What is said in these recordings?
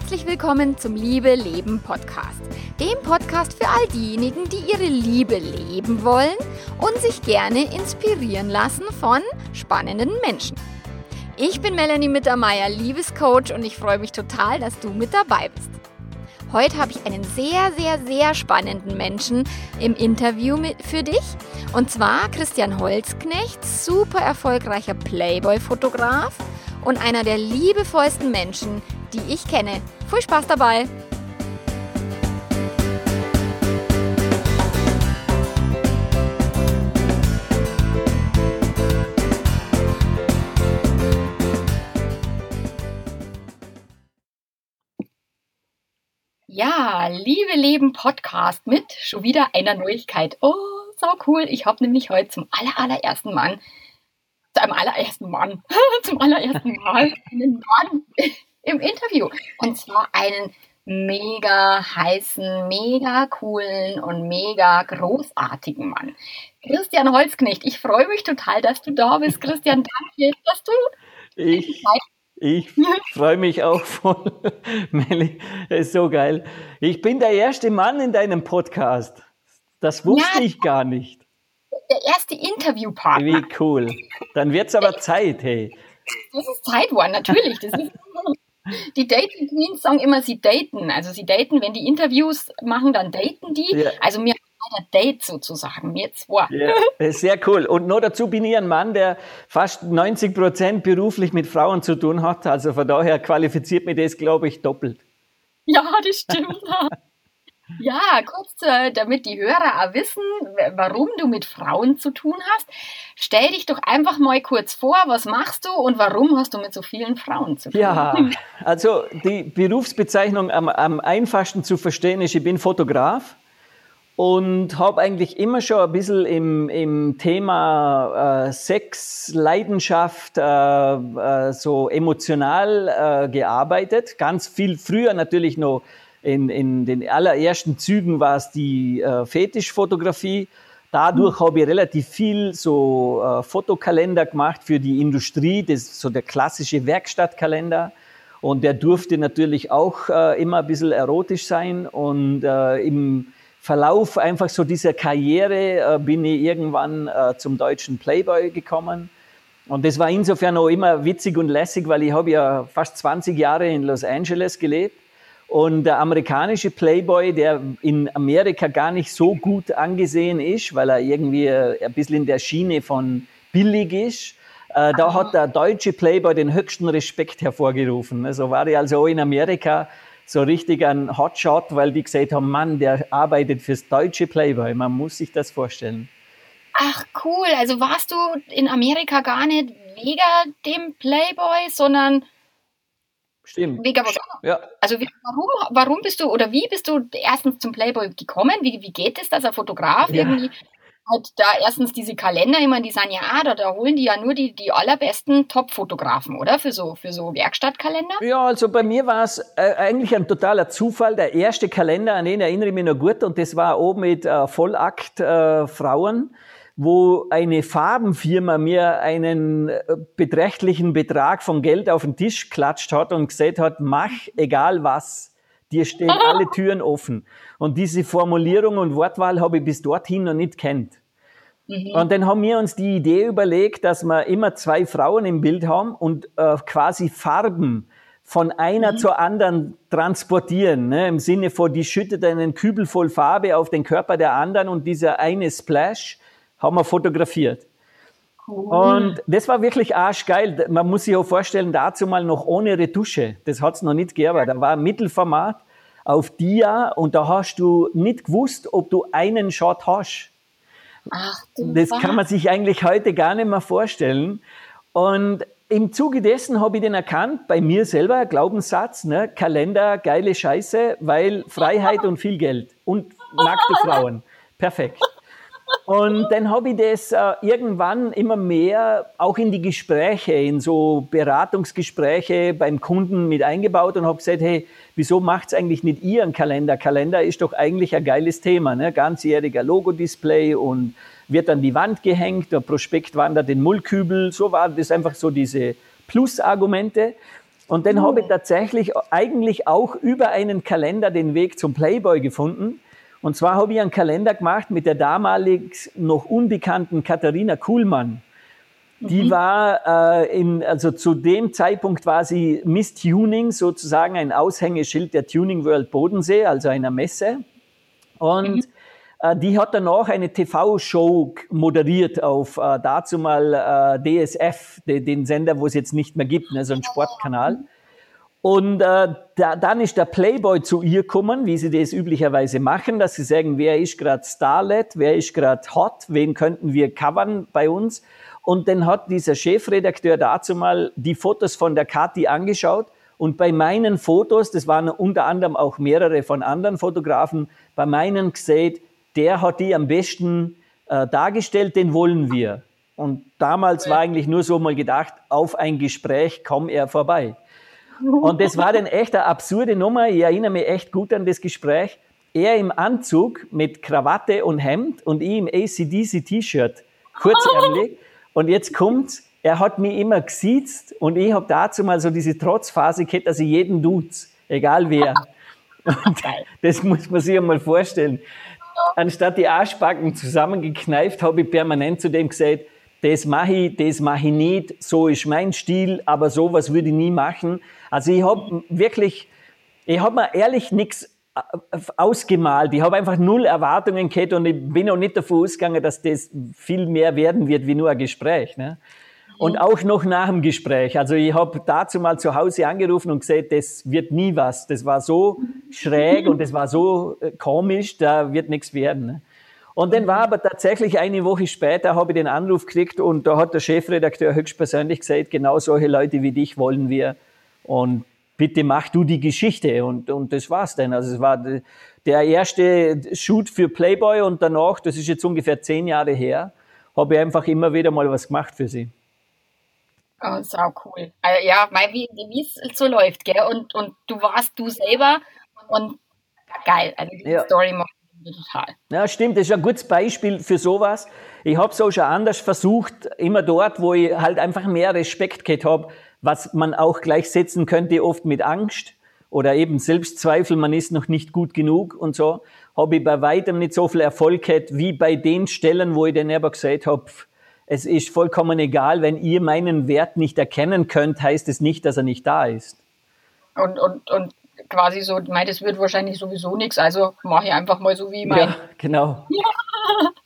Herzlich willkommen zum Liebe Leben Podcast. Dem Podcast für all diejenigen, die ihre Liebe leben wollen und sich gerne inspirieren lassen von spannenden Menschen. Ich bin Melanie Mittermeier, Liebescoach und ich freue mich total, dass du mit dabei bist. Heute habe ich einen sehr, sehr, sehr spannenden Menschen im Interview für dich. Und zwar Christian Holzknecht, super erfolgreicher Playboy-Fotograf und einer der liebevollsten Menschen, die ich kenne. Viel Spaß dabei! Ja, liebe Leben Podcast mit schon wieder einer Neuigkeit. Oh, so cool. Ich habe nämlich heute zum aller, allerersten Mann, zu einem allerersten Mann, zum allerersten Mal einen Mann im Interview. Und zwar einen mega heißen, mega coolen und mega großartigen Mann. Christian Holzknecht, ich freue mich total, dass du da bist. Christian, danke, dass du ich, ich freue mich auch voll. Melli, ist so geil. Ich bin der erste Mann in deinem Podcast. Das wusste ja, ich gar nicht. Der erste Interviewpartner. Wie cool. Dann wird es aber Zeit, hey. Das ist Zeit worden, natürlich. Das ist die Dating Queens sagen immer, sie daten. Also sie daten, wenn die Interviews machen, dann daten die. Ja. Also mir ein Date sozusagen, mir zwei. Ja, sehr cool. Und nur dazu bin ich ein Mann, der fast 90 Prozent beruflich mit Frauen zu tun hat. Also von daher qualifiziert mich das, glaube ich, doppelt. Ja, das stimmt. Ja, kurz, äh, damit die Hörer auch wissen, warum du mit Frauen zu tun hast. Stell dich doch einfach mal kurz vor, was machst du und warum hast du mit so vielen Frauen zu tun? Ja, also die Berufsbezeichnung am, am einfachsten zu verstehen ist, ich bin Fotograf und habe eigentlich immer schon ein bisschen im, im Thema äh, Sex, Leidenschaft, äh, äh, so emotional äh, gearbeitet. Ganz viel früher natürlich noch in, in den allerersten Zügen war es die äh, Fetischfotografie. Dadurch habe ich relativ viel so äh, Fotokalender gemacht für die Industrie, das ist so der klassische Werkstattkalender. Und der durfte natürlich auch äh, immer ein bisschen erotisch sein. Und äh, im Verlauf einfach so dieser Karriere äh, bin ich irgendwann äh, zum deutschen Playboy gekommen. Und das war insofern auch immer witzig und lässig, weil ich habe ja fast 20 Jahre in Los Angeles gelebt und der amerikanische Playboy, der in Amerika gar nicht so gut angesehen ist, weil er irgendwie ein bisschen in der Schiene von billig ist, äh, da hat der deutsche Playboy den höchsten Respekt hervorgerufen. So also war er also auch in Amerika so richtig ein Hotshot, weil die gesagt haben, Mann, der arbeitet fürs deutsche Playboy. Man muss sich das vorstellen. Ach cool, also warst du in Amerika gar nicht wegen dem Playboy, sondern Stimmt. Mega was ja. Also warum, warum bist du oder wie bist du erstens zum Playboy gekommen? Wie, wie geht es, dass ein Fotograf ja. irgendwie halt da erstens diese Kalender, ich meine, die sagen ja, ah, da, da holen die ja nur die, die allerbesten Top-Fotografen, oder? Für so, für so Werkstattkalender? Ja, also bei mir war es äh, eigentlich ein totaler Zufall. Der erste Kalender, an den erinnere ich mich noch gut, und das war oben mit äh, Vollakt-Frauen. Äh, wo eine Farbenfirma mir einen äh, beträchtlichen Betrag von Geld auf den Tisch klatscht hat und gesagt hat, mach egal was, dir stehen alle Türen offen. Und diese Formulierung und Wortwahl habe ich bis dorthin noch nicht kennt. Mhm. Und dann haben wir uns die Idee überlegt, dass wir immer zwei Frauen im Bild haben und äh, quasi Farben von einer mhm. zur anderen transportieren, ne? im Sinne von, die schüttet einen Kübel voll Farbe auf den Körper der anderen und dieser eine Splash haben wir fotografiert. Und das war wirklich arschgeil. Man muss sich auch vorstellen, dazu mal noch ohne Retusche. Das hat es noch nicht gegeben. Da war Mittelformat auf Dia und da hast du nicht gewusst, ob du einen Shot hast. Ach, das kann man sich eigentlich heute gar nicht mehr vorstellen. Und im Zuge dessen habe ich den erkannt, bei mir selber, Glaubenssatz, ne, Kalender, geile Scheiße, weil Freiheit und viel Geld und nackte Frauen. Perfekt. Und dann habe ich das äh, irgendwann immer mehr auch in die Gespräche, in so Beratungsgespräche beim Kunden mit eingebaut und habe gesagt, hey, wieso macht es eigentlich nicht ihr einen Kalender? Kalender ist doch eigentlich ein geiles Thema, ne? ganzjähriger Logodisplay und wird an die Wand gehängt, der Prospekt wandert in Mullkübel. So waren das einfach so diese Plus-Argumente. Und dann oh. habe ich tatsächlich eigentlich auch über einen Kalender den Weg zum Playboy gefunden. Und zwar habe ich einen Kalender gemacht mit der damalig noch unbekannten Katharina Kuhlmann. Die mhm. war äh, in, also zu dem Zeitpunkt war sie Miss Tuning, sozusagen ein Aushängeschild der Tuning World Bodensee, also einer Messe. Und mhm. äh, die hat dann auch eine TV-Show moderiert auf äh, dazu mal äh, DSF, de, den Sender, wo es jetzt nicht mehr gibt, ne, so ein Sportkanal. Und äh, da, dann ist der Playboy zu ihr gekommen, wie sie das üblicherweise machen, dass sie sagen, wer ist gerade Starlet, wer ist gerade hot, wen könnten wir covern bei uns. Und dann hat dieser Chefredakteur dazu mal die Fotos von der Kathi angeschaut. Und bei meinen Fotos, das waren unter anderem auch mehrere von anderen Fotografen, bei meinen gesehen, der hat die am besten äh, dargestellt, den wollen wir. Und damals war eigentlich nur so mal gedacht, auf ein Gespräch komm er vorbei. Und das war dann echt eine absurde Nummer. Ich erinnere mich echt gut an das Gespräch. Er im Anzug mit Krawatte und Hemd und ich im ACDC T-Shirt, kurzärmlich. Und jetzt kommt's, er hat mich immer gesiezt und ich habe dazu mal so diese Trotzphase gehabt, dass ich jeden duze, egal wer. Und das muss man sich einmal vorstellen. Anstatt die Arschbacken zusammengekneift, habe ich permanent zu dem gesagt, das mache ich, das mache ich nicht, so ist mein Stil, aber sowas würde ich nie machen. Also ich habe wirklich, ich habe mir ehrlich nichts ausgemalt. Ich habe einfach null Erwartungen gehabt und ich bin auch nicht davon ausgegangen, dass das viel mehr werden wird wie nur ein Gespräch. Ne? Und mhm. auch noch nach dem Gespräch. Also ich habe dazu mal zu Hause angerufen und gesagt, das wird nie was. Das war so schräg und das war so äh, komisch, da wird nichts werden. Ne? Und dann war aber tatsächlich eine Woche später, habe ich den Anruf gekriegt und da hat der Chefredakteur höchstpersönlich gesagt, genau solche Leute wie dich wollen wir. Und bitte mach du die Geschichte. Und, und das war's dann. Also es war der erste Shoot für Playboy und danach, das ist jetzt ungefähr zehn Jahre her, habe ich einfach immer wieder mal was gemacht für sie. Oh, sau cool. Also, ja, wie, wie es so läuft, gell? Und, und du warst du selber und geil. Also die ja. Story macht total. Ja, stimmt. Das ist ein gutes Beispiel für sowas. Ich habe es auch schon anders versucht, immer dort, wo ich halt einfach mehr Respekt gehabt habe, was man auch gleichsetzen könnte oft mit Angst oder eben Selbstzweifel, man ist noch nicht gut genug und so, habe ich bei weitem nicht so viel Erfolg gehabt, wie bei den Stellen, wo ich dann aber gesagt habe, es ist vollkommen egal, wenn ihr meinen Wert nicht erkennen könnt, heißt es nicht, dass er nicht da ist. Und, und, und quasi so, mein, das wird wahrscheinlich sowieso nichts, also mache ich einfach mal so wie mein. Ja, genau. Ja.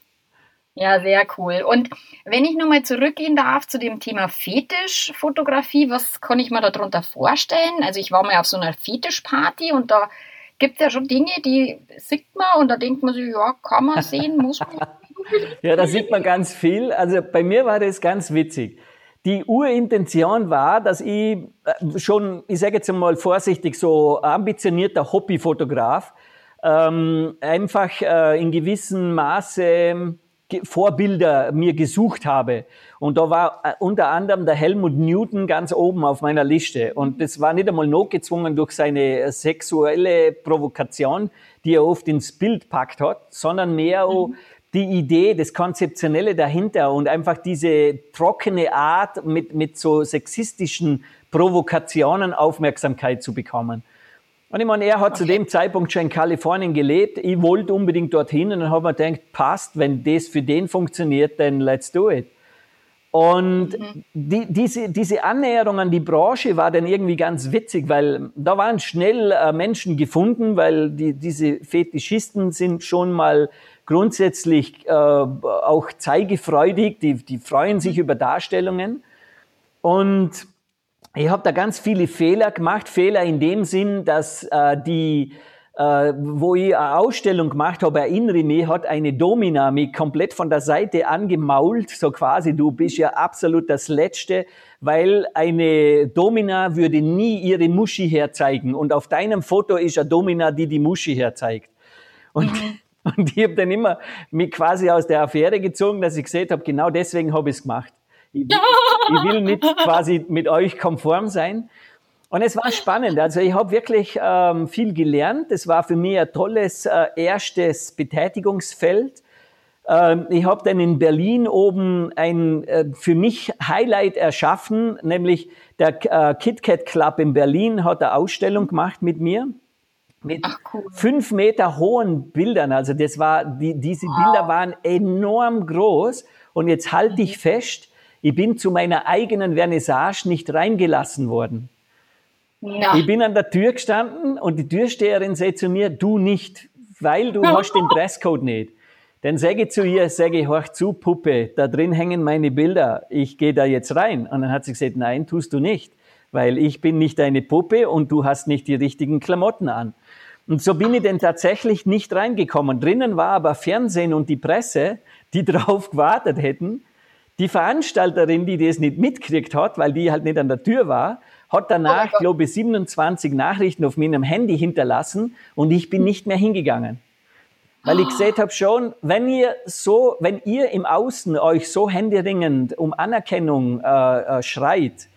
Ja, sehr cool. Und wenn ich nochmal zurückgehen darf zu dem Thema Fetischfotografie, was kann ich mir darunter vorstellen? Also ich war mal auf so einer Fetischparty und da gibt es ja schon Dinge, die sieht man und da denkt man sich, ja, kann man sehen, muss man. ja, da sieht man ganz viel. Also bei mir war das ganz witzig. Die Urintention war, dass ich äh, schon, ich sage jetzt einmal vorsichtig, so ambitionierter Hobbyfotograf, ähm, einfach äh, in gewissem Maße Vorbilder mir gesucht habe. Und da war äh, unter anderem der Helmut Newton ganz oben auf meiner Liste. Und das war nicht einmal notgezwungen durch seine äh, sexuelle Provokation, die er oft ins Bild packt hat, sondern mehr mhm. die Idee, das Konzeptionelle dahinter und einfach diese trockene Art mit, mit so sexistischen Provokationen Aufmerksamkeit zu bekommen. Und ich meine, er hat okay. zu dem Zeitpunkt schon in Kalifornien gelebt. Ich wollte unbedingt dorthin und dann habe ich mir gedacht, passt, wenn das für den funktioniert, dann let's do it. Und mhm. die, diese, diese Annäherung an die Branche war dann irgendwie ganz witzig, weil da waren schnell äh, Menschen gefunden, weil die, diese Fetischisten sind schon mal grundsätzlich äh, auch zeigefreudig, die, die freuen sich mhm. über Darstellungen. Und ich habe da ganz viele Fehler gemacht. Fehler in dem Sinn, dass äh, die, äh, wo ich eine Ausstellung gemacht habe, erinnere mich, hat eine Domina mich komplett von der Seite angemault, so quasi, du bist ja absolut das Letzte, weil eine Domina würde nie ihre Muschi herzeigen und auf deinem Foto ist eine Domina, die die Muschi herzeigt. Und, mhm. und ich habe dann immer mich quasi aus der Affäre gezogen, dass ich gesehen habe, genau deswegen habe ich es gemacht. Ich will, ich will nicht quasi mit euch konform sein. Und es war spannend. Also ich habe wirklich ähm, viel gelernt. Es war für mich ein tolles äh, erstes Betätigungsfeld. Ähm, ich habe dann in Berlin oben ein äh, für mich Highlight erschaffen, nämlich der äh, KitKat Club in Berlin hat eine Ausstellung gemacht mit mir mit Ach, cool. fünf Meter hohen Bildern. Also das war, die, diese wow. Bilder waren enorm groß. Und jetzt halte ich mhm. fest, ich bin zu meiner eigenen Vernissage nicht reingelassen worden. Na. Ich bin an der Tür gestanden und die Türsteherin sagt zu mir, du nicht, weil du hast den Dresscode nicht. Dann sage ich zu ihr, sage ich, horch zu, Puppe, da drin hängen meine Bilder, ich gehe da jetzt rein. Und dann hat sie gesagt, nein, tust du nicht, weil ich bin nicht deine Puppe und du hast nicht die richtigen Klamotten an. Und so bin ich denn tatsächlich nicht reingekommen. Drinnen war aber Fernsehen und die Presse, die drauf gewartet hätten. Die Veranstalterin, die das nicht mitgekriegt hat, weil die halt nicht an der Tür war, hat danach, oh glaube ich, 27 Nachrichten auf meinem Handy hinterlassen und ich bin nicht mehr hingegangen. Weil ich gesehen habe schon, wenn ihr so, wenn ihr im Außen euch so händeringend um Anerkennung äh, äh, schreit,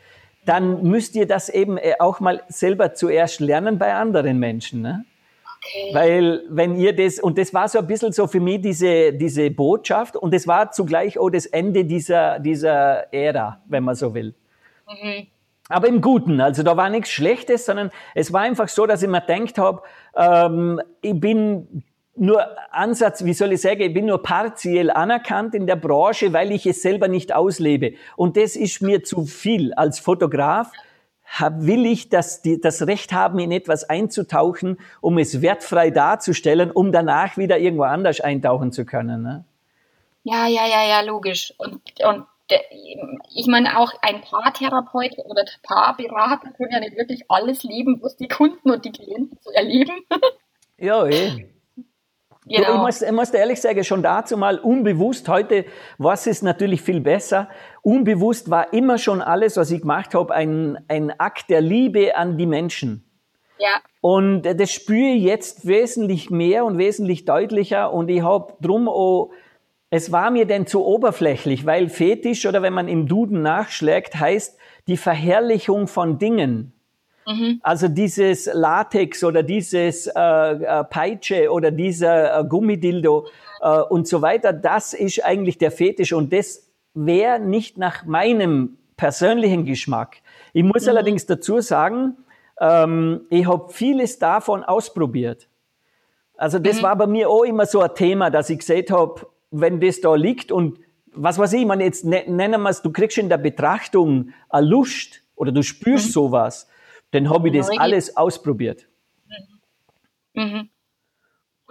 dann müsst ihr das eben äh, auch mal selber zuerst lernen bei anderen Menschen. Ne? Okay. Weil wenn ihr das, und das war so ein bisschen so für mich diese, diese Botschaft und das war zugleich auch das Ende dieser, dieser Ära, wenn man so will. Mhm. Aber im Guten, also da war nichts Schlechtes, sondern es war einfach so, dass ich mir gedacht habe, ähm, ich bin nur Ansatz, wie soll ich sagen, ich bin nur partiell anerkannt in der Branche, weil ich es selber nicht auslebe. Und das ist mir zu viel. Als Fotograf will ich das, die, das Recht haben, in etwas einzutauchen, um es wertfrei darzustellen, um danach wieder irgendwo anders eintauchen zu können. Ne? Ja, ja, ja, ja, logisch. Und, und ich meine auch ein Paartherapeut oder Paarberater können ja nicht wirklich alles leben, was die Kunden und die Klienten so erleben. Ja, eh. Genau. Ich, muss, ich muss ehrlich sagen, schon dazu mal unbewusst, heute was ist natürlich viel besser. Unbewusst war immer schon alles, was ich gemacht habe, ein, ein Akt der Liebe an die Menschen. Ja. Und das spüre ich jetzt wesentlich mehr und wesentlich deutlicher und ich habe drum auch, es war mir denn zu oberflächlich, weil Fetisch oder wenn man im Duden nachschlägt, heißt die Verherrlichung von Dingen. Mhm. Also dieses Latex oder dieses äh, äh, Peitsche oder dieser äh, Gummidildo äh, und so weiter, das ist eigentlich der Fetisch und das wäre nicht nach meinem persönlichen Geschmack. Ich muss mhm. allerdings dazu sagen, ähm, ich habe vieles davon ausprobiert. Also das mhm. war bei mir auch immer so ein Thema, dass ich gesagt habe, wenn das da liegt und was weiß ich, man jetzt ne, nennen wir es, du kriegst in der Betrachtung eine Lust oder du spürst mhm. sowas, dann habe ich das alles ausprobiert. Mhm. mhm.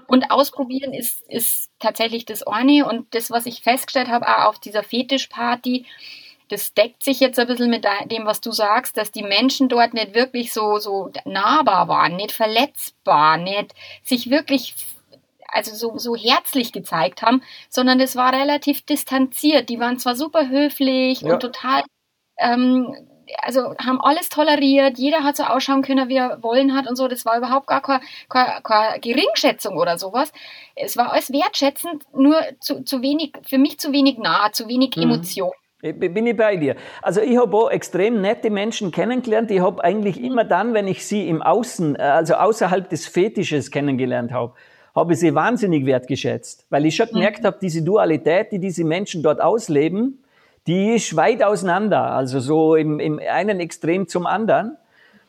Und ausprobieren ist, ist tatsächlich das eine. Und das, was ich festgestellt habe, auch auf dieser Fetischparty, das deckt sich jetzt ein bisschen mit dem, was du sagst, dass die Menschen dort nicht wirklich so, so nahbar waren, nicht verletzbar, nicht sich wirklich also so, so herzlich gezeigt haben, sondern es war relativ distanziert. Die waren zwar super höflich ja. und total ähm, also haben alles toleriert, jeder hat so ausschauen können, wie er wollen hat und so. Das war überhaupt gar keine, keine, keine Geringschätzung oder sowas. Es war alles wertschätzend, nur zu, zu wenig, für mich zu wenig nah, zu wenig mhm. Emotion. Bin ich bei dir. Also ich habe auch extrem nette Menschen kennengelernt. Ich habe eigentlich immer dann, wenn ich sie im Außen, äh, also außerhalb des Fetisches kennengelernt habe, habe ich sie wahnsinnig wertgeschätzt, weil ich schon gemerkt mhm. habe, diese Dualität, die diese Menschen dort ausleben, die ist weit auseinander, also so im, im einen Extrem zum anderen.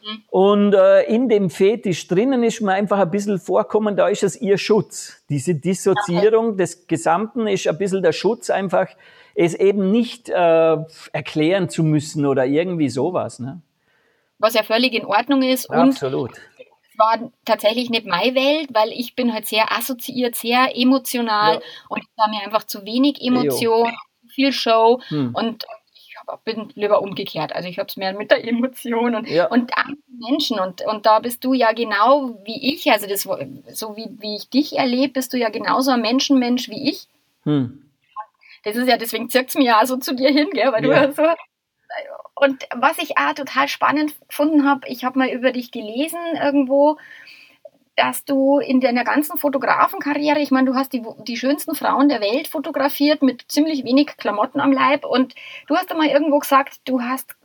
Mhm. Und äh, in dem Fetisch drinnen ist mir einfach ein bisschen vorkommen, da ist es ihr Schutz. Diese Dissoziierung okay. des Gesamten ist ein bisschen der Schutz, einfach es eben nicht äh, erklären zu müssen oder irgendwie sowas. Ne? Was ja völlig in Ordnung ist. Absolut. es war tatsächlich nicht meine Welt, weil ich bin halt sehr assoziiert, sehr emotional ja. und ich war mir einfach zu wenig Emotion viel Show hm. und ich bin lieber umgekehrt. Also ich habe es mehr mit der Emotion und, ja. und Menschen und, und da bist du ja genau wie ich, also das, so wie, wie ich dich erlebe, bist du ja genauso ein Menschenmensch wie ich. Hm. Das ist ja, deswegen zirkt es mir ja so zu dir hin, gell, weil ja. du ja so und was ich auch total spannend gefunden habe, ich habe mal über dich gelesen irgendwo dass du in deiner ganzen Fotografenkarriere, ich meine, du hast die, die schönsten Frauen der Welt fotografiert mit ziemlich wenig Klamotten am Leib und du hast einmal irgendwo gesagt, du hast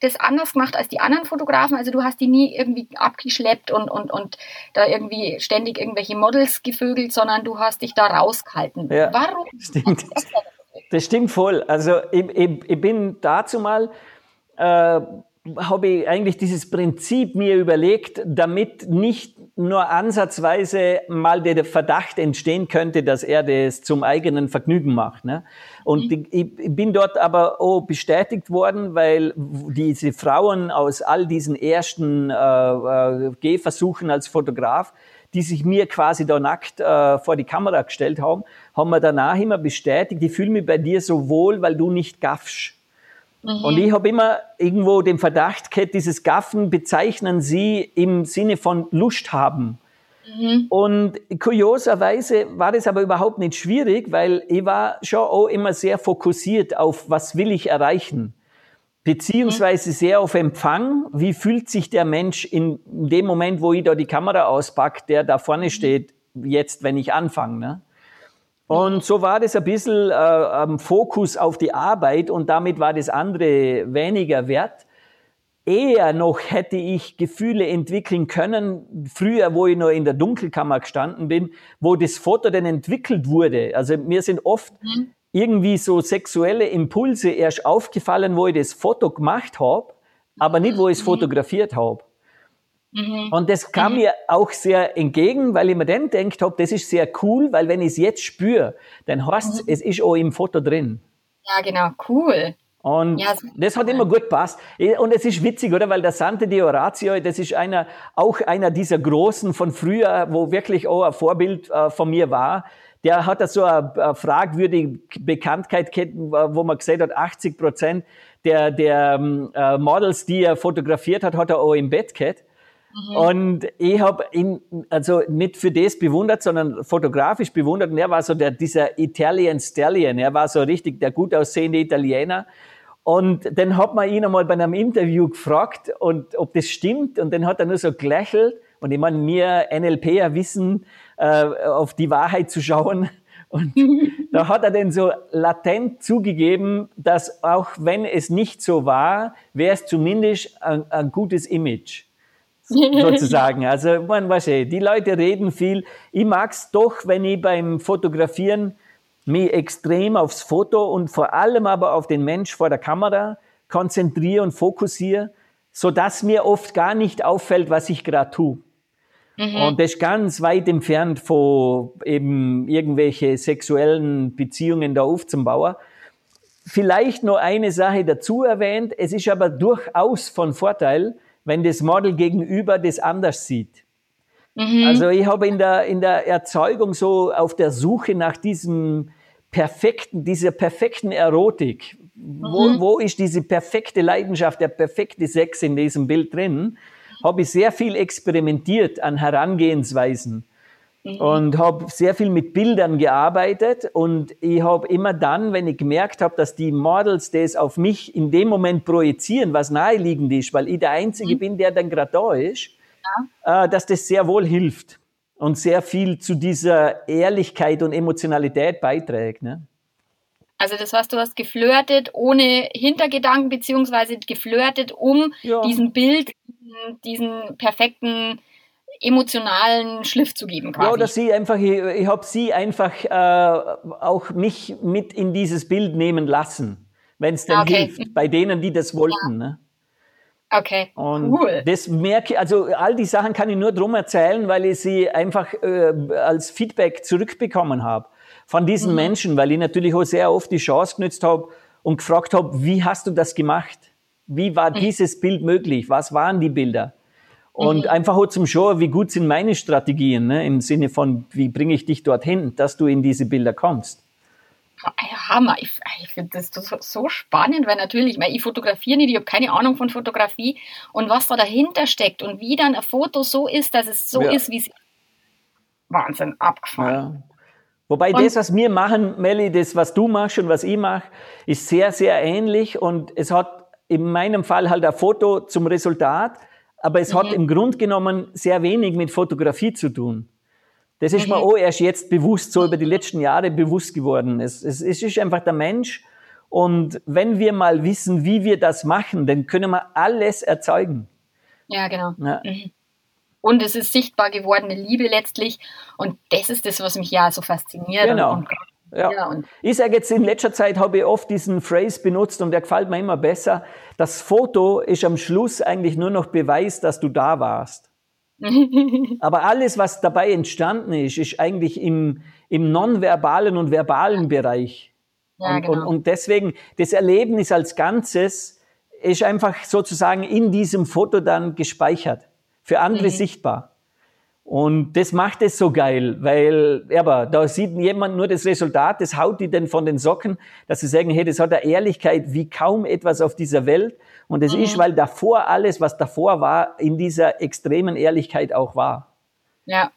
das anders gemacht als die anderen Fotografen? Also du hast die nie irgendwie abgeschleppt und, und, und da irgendwie ständig irgendwelche Models gevögelt, sondern du hast dich da rausgehalten. Ja, Warum? Stimmt. Das stimmt voll. Also ich, ich, ich bin dazu mal äh, habe ich eigentlich dieses Prinzip mir überlegt, damit nicht nur ansatzweise mal der Verdacht entstehen könnte, dass er das zum eigenen Vergnügen macht. Ne? Und mhm. ich, bin dort aber auch bestätigt worden, weil diese Frauen aus all diesen ersten äh, äh, Gehversuchen als Fotograf, die sich mir quasi da nackt äh, vor die Kamera gestellt haben, haben mir danach immer bestätigt, ich fühle mich bei dir so wohl, weil du nicht gaffst. Mhm. Und ich habe immer irgendwo den Verdacht gehabt, dieses Gaffen bezeichnen sie im Sinne von Lust haben. Mhm. Und kurioserweise war das aber überhaupt nicht schwierig, weil ich war schon auch immer sehr fokussiert auf, was will ich erreichen. Beziehungsweise sehr auf Empfang. Wie fühlt sich der Mensch in dem Moment, wo ich da die Kamera auspacke, der da vorne mhm. steht, jetzt, wenn ich anfange? Ne? Und so war das ein bisschen äh, am Fokus auf die Arbeit und damit war das andere weniger wert. Eher noch hätte ich Gefühle entwickeln können, früher, wo ich noch in der Dunkelkammer gestanden bin, wo das Foto dann entwickelt wurde. Also mir sind oft mhm. irgendwie so sexuelle Impulse erst aufgefallen, wo ich das Foto gemacht habe, aber nicht, wo ich es mhm. fotografiert habe. Mhm. Und das kam mhm. mir auch sehr entgegen, weil ich mir dann denkt habe, das ist sehr cool, weil wenn ich es jetzt spüre, dann heißt mhm. es ist auch im Foto drin. Ja, genau, cool. Und ja, das hat immer gut passt. Und es ist witzig, oder? Weil der Sante Di Orazio, das ist einer, auch einer dieser Großen von früher, wo wirklich auch ein Vorbild äh, von mir war. Der hat da so eine, eine fragwürdige Bekanntheit gehabt, wo man gesagt hat, 80 Prozent der, der ähm, äh, Models, die er fotografiert hat, hat er auch im Bett gehabt. Mhm. Und ich habe ihn also nicht für das bewundert, sondern fotografisch bewundert. Und er war so der, dieser Italian Stallion. Er war so richtig der gut aussehende Italiener. Und dann hat man ihn einmal bei einem Interview gefragt, und ob das stimmt. Und dann hat er nur so gelächelt. Und ich meine, wir NLPer wissen, äh, auf die Wahrheit zu schauen. Und da hat er dann so latent zugegeben, dass auch wenn es nicht so war, wäre es zumindest ein, ein gutes Image. Sozusagen. Also man weiß eh, die Leute reden viel. Ich mag's doch, wenn ich beim Fotografieren mich extrem aufs Foto und vor allem aber auf den Mensch vor der Kamera konzentriere und fokussiere, so dass mir oft gar nicht auffällt, was ich gerade tue. Mhm. Und das ist ganz weit entfernt von eben irgendwelche sexuellen Beziehungen da aufzubauen. Vielleicht nur eine Sache dazu erwähnt. Es ist aber durchaus von Vorteil, wenn das Model gegenüber das anders sieht. Mhm. Also ich habe in der, in der Erzeugung so auf der Suche nach diesem perfekten, dieser perfekten Erotik. Mhm. Wo, wo ist diese perfekte Leidenschaft, der perfekte Sex in diesem Bild drin? Habe ich sehr viel experimentiert an Herangehensweisen mhm. und habe sehr viel mit Bildern gearbeitet und ich habe immer dann, wenn ich gemerkt habe, dass die Models das auf mich in dem Moment projizieren, was naheliegend ist, weil ich der Einzige mhm. bin, der dann gerade da ist, ja. äh, dass das sehr wohl hilft und sehr viel zu dieser Ehrlichkeit und Emotionalität beiträgt. Ne? Also das heißt, du hast geflirtet ohne Hintergedanken, beziehungsweise geflirtet, um ja. diesem Bild, diesen perfekten emotionalen Schliff zu geben. Quasi. Ja, oder sie einfach, ich, ich habe sie einfach äh, auch mich mit in dieses Bild nehmen lassen, wenn es denn okay. hilft, bei denen, die das wollten. Ja. Ne? Okay, und cool. Das merke, also all die Sachen kann ich nur drum erzählen, weil ich sie einfach äh, als Feedback zurückbekommen habe von diesen mhm. Menschen, weil ich natürlich auch sehr oft die Chance genützt habe und gefragt habe, wie hast du das gemacht? Wie war mhm. dieses Bild möglich? Was waren die Bilder? Und mhm. einfach auch zum Schauen, wie gut sind meine Strategien, ne? im Sinne von, wie bringe ich dich dorthin, dass du in diese Bilder kommst. Hammer, ich, ich finde das so spannend, weil natürlich, ich, ich fotografiere nicht, ich habe keine Ahnung von Fotografie und was da dahinter steckt und wie dann ein Foto so ist, dass es so ja. ist, wie es Wahnsinn, abgefallen. Ja. Wobei und das, was wir machen, Melli, das, was du machst und was ich mache, ist sehr, sehr ähnlich und es hat in meinem Fall halt ein Foto zum Resultat, aber es mhm. hat im Grund genommen sehr wenig mit Fotografie zu tun. Das ist mhm. mir auch erst jetzt bewusst, so über die letzten Jahre bewusst geworden. Es, es, es ist einfach der Mensch Und wenn wir mal wissen, wie wir das machen, dann können wir alles erzeugen. Ja, genau. Ja. Mhm. Und es ist sichtbar gewordene Liebe letztlich. Und das ist das, was mich ja so fasziniert. Genau. Und, ja. ja ich sage jetzt, in letzter Zeit habe ich oft diesen Phrase benutzt und der gefällt mir immer besser. Das Foto ist am Schluss eigentlich nur noch Beweis, dass du da warst. Aber alles, was dabei entstanden ist, ist eigentlich im, im nonverbalen und verbalen Bereich. Ja, und, genau. und, und deswegen, das Erlebnis als Ganzes ist einfach sozusagen in diesem Foto dann gespeichert, für andere mhm. sichtbar. Und das macht es so geil, weil, aber da sieht jemand nur das Resultat, das haut die denn von den Socken, dass sie sagen, hey, das hat eine Ehrlichkeit wie kaum etwas auf dieser Welt. Und das mhm. ist, weil davor alles, was davor war, in dieser extremen Ehrlichkeit auch war. Ja.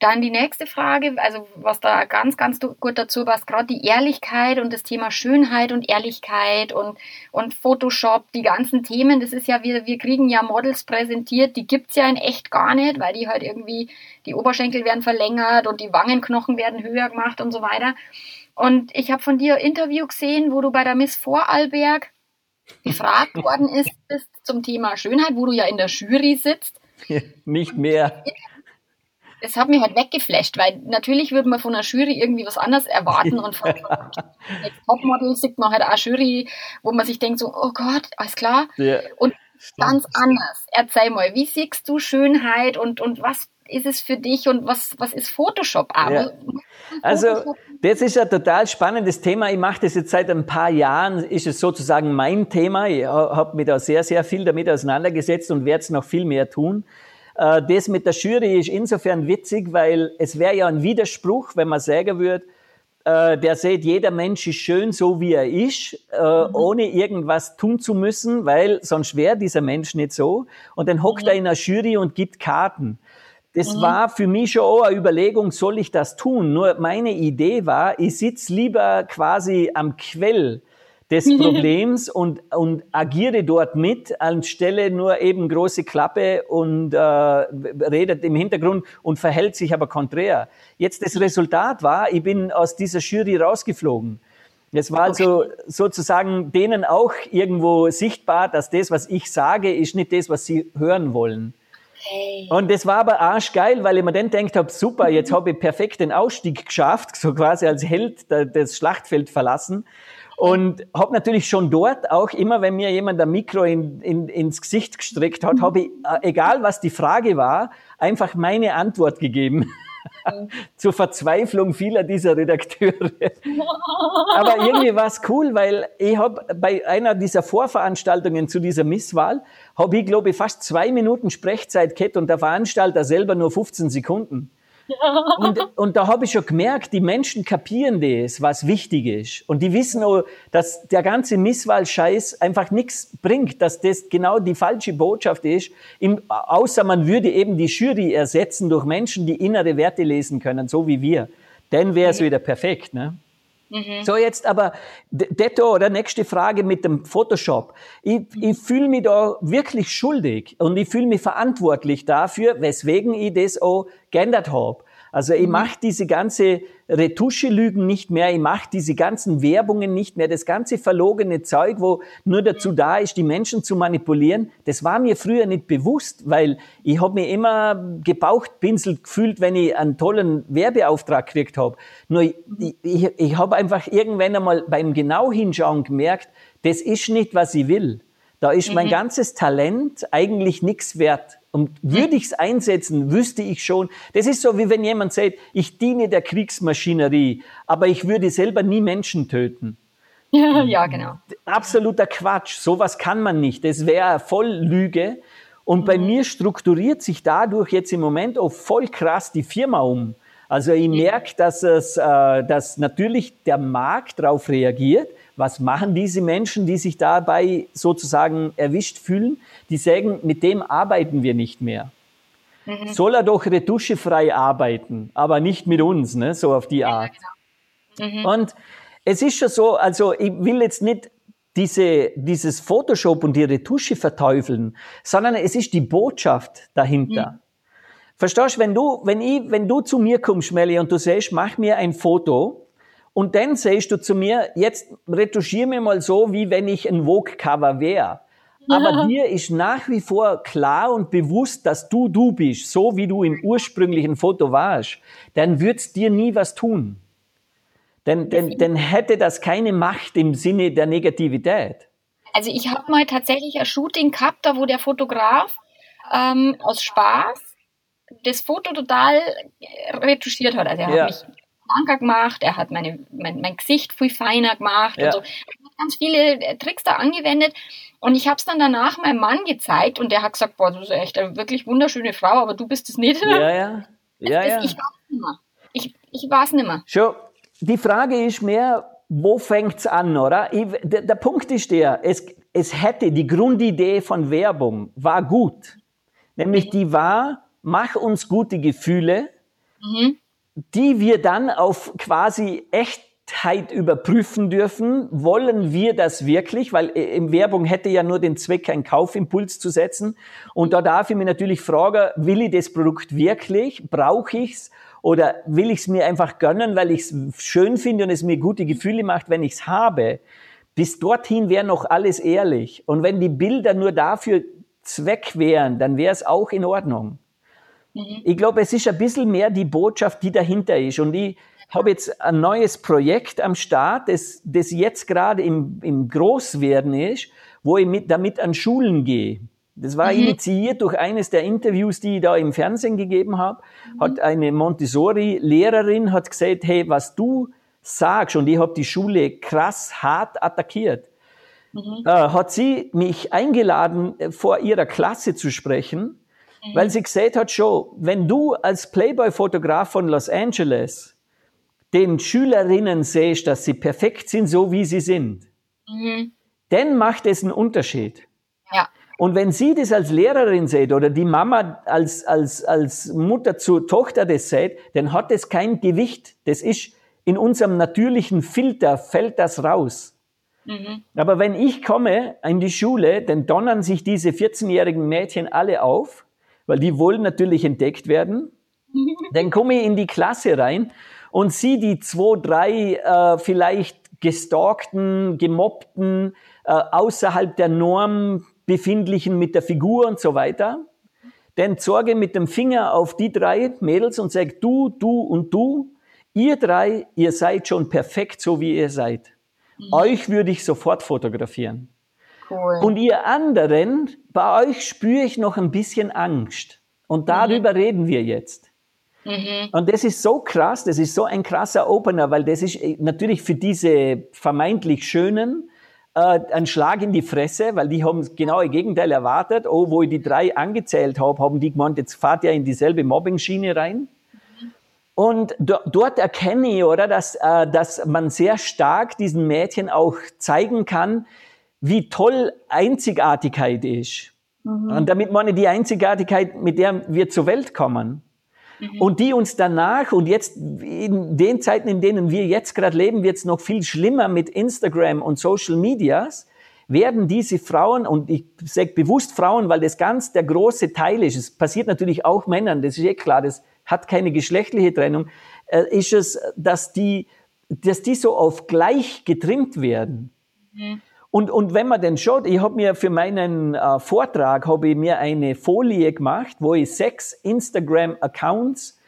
Dann die nächste Frage, also was da ganz, ganz gut dazu passt, gerade die Ehrlichkeit und das Thema Schönheit und Ehrlichkeit und, und Photoshop, die ganzen Themen, das ist ja, wir, wir kriegen ja Models präsentiert, die gibt's ja in echt gar nicht, weil die halt irgendwie, die Oberschenkel werden verlängert und die Wangenknochen werden höher gemacht und so weiter. Und ich habe von dir ein Interview gesehen, wo du bei der Miss Vorarlberg gefragt worden ist, ist zum Thema Schönheit, wo du ja in der Jury sitzt. Nicht mehr das hat mich halt weggeflasht, weil natürlich würde man von einer Jury irgendwie was anderes erwarten und von. Topmodel sieht man halt auch Jury, wo man sich denkt so, oh Gott, alles klar. Ja. Und Stimmt. ganz anders. Erzähl mal, wie siehst du Schönheit und, und was ist es für dich und was, was ist Photoshop? Ja. Also, das ist ein total spannendes Thema. Ich mache das jetzt seit ein paar Jahren, ist es sozusagen mein Thema. Ich habe mich da sehr, sehr viel damit auseinandergesetzt und werde es noch viel mehr tun. Äh, das mit der Jury ist insofern witzig, weil es wäre ja ein Widerspruch, wenn man sagen würde, äh, der sieht, jeder Mensch ist schön, so wie er ist, äh, mhm. ohne irgendwas tun zu müssen, weil sonst wäre dieser Mensch nicht so. Und dann hockt mhm. er in einer Jury und gibt Karten. Das mhm. war für mich schon auch eine Überlegung, soll ich das tun? Nur meine Idee war, ich sitze lieber quasi am Quell des Problems und, und agiere dort mit, anstelle nur eben große Klappe und äh, redet im Hintergrund und verhält sich aber konträr. Jetzt das Resultat war, ich bin aus dieser Jury rausgeflogen. Es war also sozusagen denen auch irgendwo sichtbar, dass das, was ich sage, ist nicht das, was sie hören wollen. Hey. Und das war aber arschgeil, weil ich mir dann denkt habe, super, jetzt habe ich perfekt den Ausstieg geschafft, so quasi als Held das Schlachtfeld verlassen. Und habe natürlich schon dort auch immer, wenn mir jemand ein Mikro in, in, ins Gesicht gestreckt hat, habe ich, äh, egal was die Frage war, einfach meine Antwort gegeben. Zur Verzweiflung vieler dieser Redakteure. Aber irgendwie war es cool, weil ich habe bei einer dieser Vorveranstaltungen zu dieser Misswahl, habe ich, glaube ich, fast zwei Minuten Sprechzeit gehabt und der Veranstalter selber nur 15 Sekunden. Und, und da habe ich schon gemerkt, die Menschen kapieren das, was wichtig ist. Und die wissen auch, dass der ganze Misswahlscheiß einfach nichts bringt, dass das genau die falsche Botschaft ist. Im, außer man würde eben die Jury ersetzen durch Menschen, die innere Werte lesen können, so wie wir. Dann wäre es wieder perfekt. Ne? Mhm. So, jetzt aber, Detto oder nächste Frage mit dem Photoshop. Ich, ich fühle mich da wirklich schuldig und ich fühle mich verantwortlich dafür, weswegen ich das auch geändert habe. Also ich mhm. mache diese ganze Retusche-Lügen nicht mehr, ich mache diese ganzen Werbungen nicht mehr, das ganze verlogene Zeug, wo nur dazu da ist, die Menschen zu manipulieren, das war mir früher nicht bewusst, weil ich habe mir immer gebauchtpinselt gefühlt, wenn ich einen tollen Werbeauftrag gekriegt habe. Nur ich, ich, ich habe einfach irgendwann einmal beim genau hinschauen gemerkt, das ist nicht, was ich will. Da ist mhm. mein ganzes Talent eigentlich nichts wert. Und würde ich es einsetzen, wüsste ich schon, das ist so, wie wenn jemand sagt, ich diene der Kriegsmaschinerie, aber ich würde selber nie Menschen töten. Ja, genau. Absoluter Quatsch. Sowas kann man nicht. Das wäre voll Lüge. Und bei mhm. mir strukturiert sich dadurch jetzt im Moment auch voll krass die Firma um. Also ich merke, dass es, äh, dass natürlich der Markt darauf reagiert. Was machen diese Menschen, die sich dabei sozusagen erwischt fühlen? Die sagen, mit dem arbeiten wir nicht mehr. Mhm. Soll er doch retuschefrei arbeiten, aber nicht mit uns, ne? so auf die Art. Ja, genau. mhm. Und es ist schon so, also ich will jetzt nicht diese, dieses Photoshop und die Retusche verteufeln, sondern es ist die Botschaft dahinter. Mhm. Verstehst du, wenn du, wenn ich, wenn du zu mir kommst, Melli, und du sagst, mach mir ein Foto, Und dann sagst du zu mir, jetzt retuschiere mir mal so, wie wenn ich ein Vogue-Cover wäre. Aber dir ist nach wie vor klar und bewusst, dass du du bist, so wie du im ursprünglichen Foto warst. Dann wird's dir nie was tun. Denn, denn, denn hätte das keine Macht im Sinne der Negativität. Also ich habe mal tatsächlich ein Shooting gehabt, da wo der Fotograf ähm, aus Spaß das Foto total retuschiert hat. Also er ja. hat mich schlanker gemacht, er hat meine, mein, mein Gesicht viel feiner gemacht ja. und so. Er hat ganz viele äh, Tricks da angewendet. Und ich habe es dann danach meinem Mann gezeigt und der hat gesagt, boah, du bist echt eine wirklich wunderschöne Frau, aber du bist es nicht. Ja, ja. ja, ja. Ich weiß nicht mehr. Ich, ich weiß nicht mehr. Schon. Die Frage ist mehr, wo fängt's an, oder? Ich, der, der Punkt ist der, es, es hätte, die Grundidee von Werbung war gut. Nämlich die war, mach uns gute Gefühle, mhm. Die wir dann auf quasi Echtheit überprüfen dürfen. Wollen wir das wirklich? Weil äh, in Werbung hätte ja nur den Zweck, einen Kaufimpuls zu setzen. Und da darf ich mir natürlich fragen, will ich das Produkt wirklich? Brauche ich's? Oder will ich es mir einfach gönnen, weil ich es schön finde und es mir gute Gefühle macht, wenn ich es habe? Bis dorthin wäre noch alles ehrlich. Und wenn die Bilder nur dafür Zweck wären, dann wäre es auch in Ordnung. Mhm. Ich glaube, es ist ein bisschen mehr die Botschaft, die dahinter ist. Und ich habe jetzt ein neues Projekt am Start, das, das jetzt gerade im, im Großwerden ist, wo ich mit, damit an Schulen gehe. Das war mhm. initiiert durch eines der Interviews, die ich da im Fernsehen gegeben habe. Mhm. Hat eine Montessori-Lehrerin hat gesagt, hey, was du sagst, und ich habe die Schule krass hart attackiert, mhm. äh, hat sie mich eingeladen, äh, vor ihrer Klasse zu sprechen, mhm. weil sie gesagt hat, schon, wenn du als Playboy-Fotograf von Los Angeles den Schülerinnen siehst, dass sie perfekt sind, so wie sie sind, mhm. dann macht es einen Unterschied. Ja. Und wenn sie das als Lehrerin sieht oder die Mama als, als, als Mutter zur Tochter das sieht, dann hat das kein Gewicht. Das ist in unserem natürlichen Filter, fällt das raus. Mhm. Aber wenn ich komme in die Schule, dann donnern sich diese 14-jährigen Mädchen alle auf, weil die wollen natürlich entdeckt werden. dann komme ich in die Klasse rein und sie die zwei, drei äh, vielleicht gestalkten, gemobbten, äh, außerhalb der Norm befindlichen mit der Figur und so weiter. Dann sorge mit dem Finger auf die drei Mädels und sag du, du und du, ihr drei, ihr seid schon perfekt, so wie ihr seid. Mhm. Euch würde ich sofort fotografieren. Cool. Und ihr anderen, bei euch spüre ich noch ein bisschen Angst. Und darüber mhm. reden wir jetzt. Mhm. Und das ist so krass, das ist so ein krasser Opener, weil das ist äh, natürlich für diese vermeintlich Schönen äh, ein Schlag in die Fresse, weil die haben das genaue Gegenteil erwartet. Oh, wo ich die drei angezählt habe, haben die gemeint, jetzt fahrt ihr in dieselbe Mobbing-Schiene rein. Und do, dort erkenne ich, oder, dass, äh, dass man sehr stark diesen Mädchen auch zeigen kann, wie toll Einzigartigkeit ist. Mhm. Und damit meine ich die Einzigartigkeit, mit der wir zur Welt kommen. Mhm. Und die uns danach und jetzt in den Zeiten, in denen wir jetzt gerade leben, wird es noch viel schlimmer mit Instagram und Social Medias, werden diese Frauen, und ich sage bewusst Frauen, weil das ganz der große Teil ist, es passiert natürlich auch Männern, das ist eh klar, das hat keine geschlechtliche Trennung, äh, ist es, dass die, dass die so auf gleich getrimmt werden. Mhm. Und, und wenn man denn schaut, ich habe mir für meinen äh, Vortrag habe ich mir eine Folie gemacht, wo ich sechs Instagram-Accounts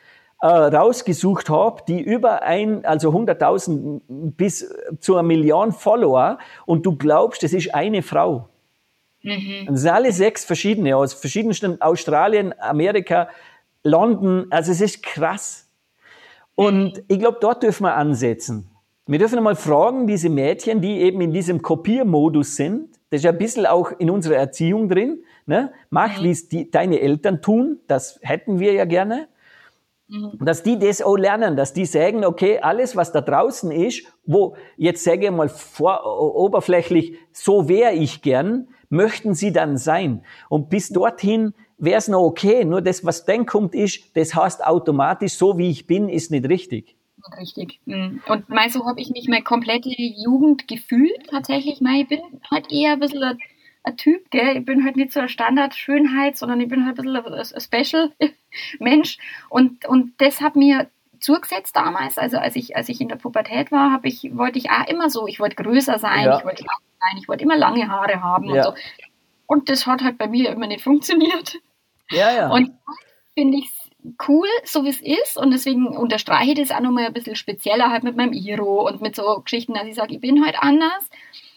äh, rausgesucht habe, die über ein, also 100.000 bis zu einer Million Follower und du glaubst, das ist eine Frau. Mhm. Das sind alle sechs verschiedene, aus verschiedensten Australien, Amerika, London, also es ist krass. Und ich glaube, dort dürfen wir ansetzen. Wir dürfen einmal fragen, diese Mädchen, die eben in diesem Kopiermodus sind, das ist ja ein bisschen auch in unserer Erziehung drin, ne? mach, mhm. wie es die, deine Eltern tun, das hätten wir ja gerne, mhm. dass die das auch lernen, dass die sagen, okay, alles, was da draußen ist, wo, jetzt sage ich mal vor, oberflächlich, so wäre ich gern, möchten sie dann sein. Und bis dorthin wäre es noch okay, nur das, was dann kommt, ist, das heißt automatisch, so wie ich bin, ist nicht richtig. Richtig. Mhm. Und mal so habe ich mich meine komplette Jugend gefühlt tatsächlich. Mal, ich bin halt eher ein bisschen ein, ein Typ, gell? Ich bin halt nicht so ein Standard-Schönheit, sondern ich bin halt ein bisschen ein, ein Special-Mensch. Und, und das hat mir zugesetzt damals. Also als ich, als ich in der Pubertät war, habe ich, wollte ich auch immer so, ich wollte größer sein, ja. ich wollte lang sein, ich wollte immer lange Haare haben ja. und so. Und das hat halt bei mir immer nicht funktioniert. Ja, ja. Und finde ich cool, so wie es ist. Und deswegen unterstreiche ich das auch nochmal ein bisschen spezieller halt mit meinem Iro und mit so Geschichten, dass ich sage, ich bin halt anders.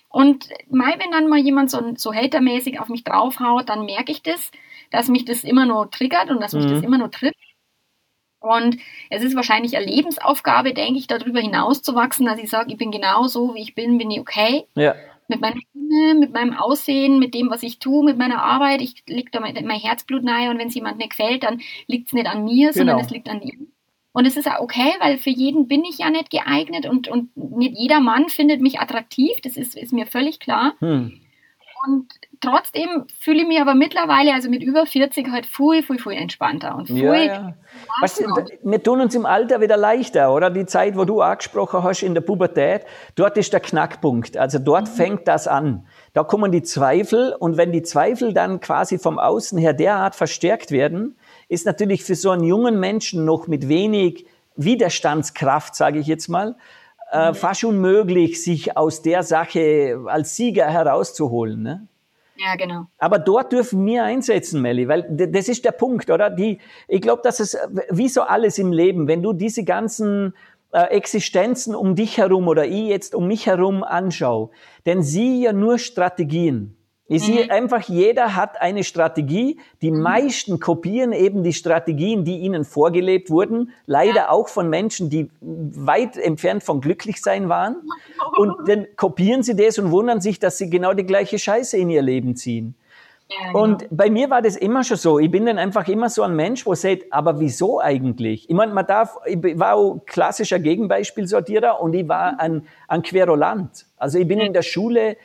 Und mal, wenn dann mal jemand so, so hatermäßig auf mich draufhaut, dann merke ich das, dass mich das immer nur triggert und dass mich mhm. das immer nur trifft. Und es ist wahrscheinlich eine Lebensaufgabe, denke ich, darüber hinaus zu wachsen, dass ich sage, ich bin genau so, wie ich bin, bin ich okay. Ja. Mit meiner Stimme, mit meinem Aussehen, mit dem, was ich tue, mit meiner Arbeit. Ich lege da mein, mein Herzblut nahe und wenn es jemand nicht gefällt, dann liegt es nicht an mir, genau. sondern es liegt an ihm. Und es ist auch okay, weil für jeden bin ich ja nicht geeignet und, und nicht jeder Mann findet mich attraktiv, das ist, ist mir völlig klar. Hm. Und trotzdem fühle ich mich aber mittlerweile, also mit über 40, halt viel, viel, viel entspannter und viel. Ja, ja. Weißt du, wir tun uns im Alter wieder leichter, oder? Die Zeit, wo du angesprochen hast in der Pubertät, dort ist der Knackpunkt. Also dort mhm. fängt das an. Da kommen die Zweifel und wenn die Zweifel dann quasi vom Außen her derart verstärkt werden, ist natürlich für so einen jungen Menschen noch mit wenig Widerstandskraft, sage ich jetzt mal, äh, mhm. fast unmöglich, sich aus der Sache als Sieger herauszuholen. Ne? Ja, genau. Aber dort dürfen wir einsetzen, Melli, weil das ist der Punkt, oder? Die, ich glaube, dass es, wie so alles im Leben, wenn du diese ganzen äh, Existenzen um dich herum oder ich jetzt um mich herum anschaue, denn sie ja nur Strategien. Ich mhm. sehe einfach, jeder hat eine Strategie. Die mhm. meisten kopieren eben die Strategien, die ihnen vorgelebt wurden. Leider ja. auch von Menschen, die weit entfernt von glücklich sein waren. Und dann kopieren sie das und wundern sich, dass sie genau die gleiche Scheiße in ihr Leben ziehen. Ja, genau. Und bei mir war das immer schon so. Ich bin dann einfach immer so ein Mensch, wo sagt, aber wieso eigentlich? Ich meine, man darf, ich war auch klassischer Gegenbeispielsortierer und ich war ein, ein Querulant. Also ich bin in der Schule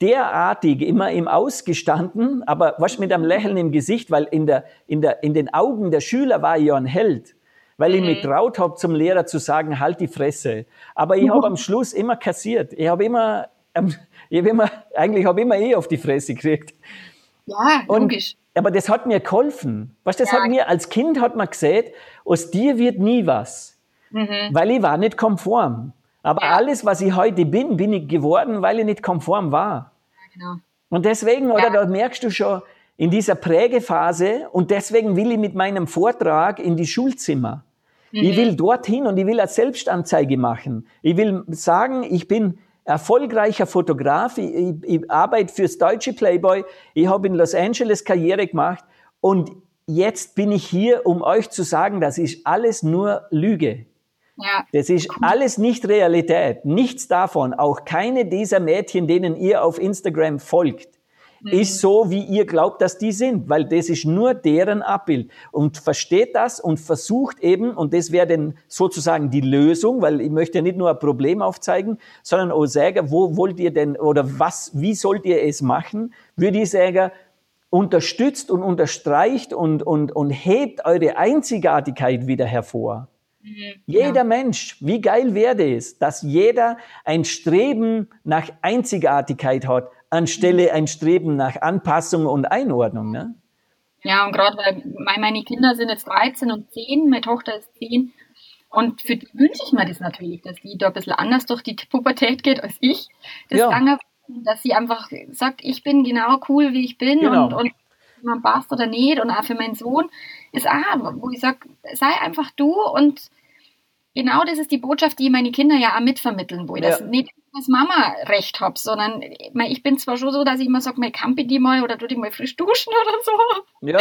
derartig immer im Ausgestanden, aber was mit einem Lächeln im Gesicht, weil in, der, in, der, in den Augen der Schüler war ich ja ein Held, weil mhm. ich mich traut habe, zum Lehrer zu sagen, halt die Fresse. Aber ich habe am Schluss immer kassiert. Ich habe immer, ähm, ich hab immer, eigentlich habe ich immer eh auf die Fresse gekriegt. Ja, logisch. Und, aber das hat mir geholfen. Was das ja. hat mir, als Kind hat man gesagt, aus dir wird nie was. Mhm. Weil ich war nicht konform. Aber ja. alles, was ich heute bin, bin ich geworden, weil ich nicht konform war. Genau. Und deswegen, oder da merkst du schon in dieser Prägephase, und deswegen will ich mit meinem Vortrag in die Schulzimmer. Mhm. Ich will dorthin und ich will eine Selbstanzeige machen. Ich will sagen, ich bin erfolgreicher Fotograf, ich, ich, ich arbeite fürs deutsche Playboy, ich habe in Los Angeles Karriere gemacht und jetzt bin ich hier, um euch zu sagen, das ist alles nur Lüge. Ja. Das ist alles nicht Realität. Nichts davon, auch keine dieser Mädchen, denen ihr auf Instagram folgt, mhm. ist so, wie ihr glaubt, dass die sind, weil das ist nur deren Abbild. Und versteht das und versucht eben, und das wäre dann sozusagen die Lösung, weil ich möchte nicht nur ein Problem aufzeigen, sondern auch sagen, wo wollt ihr denn, oder was, wie sollt ihr es machen, würde ich sagen, unterstützt und unterstreicht und, und, und hebt eure Einzigartigkeit wieder hervor. Mhm, jeder ja. Mensch, wie geil wäre es, dass jeder ein Streben nach Einzigartigkeit hat, anstelle ein Streben nach Anpassung und Einordnung. Ne? Ja, und gerade weil meine Kinder sind jetzt 13 und 10, meine Tochter ist 10. Und für die wünsche ich mir das natürlich, dass die da ein bisschen anders durch die Pubertät geht als ich. Das ja. Gange, dass sie einfach sagt, ich bin genau cool, wie ich bin genau. und, und man passt oder nicht. Und auch für meinen Sohn ist auch, wo ich sage, sei einfach du und genau das ist die Botschaft, die meine Kinder ja auch mitvermitteln, wo ich ja. das nicht als Mama recht habe, sondern ich bin zwar schon so, dass ich immer sage, mal campe die mal oder tu die mal frisch duschen oder so. Ja.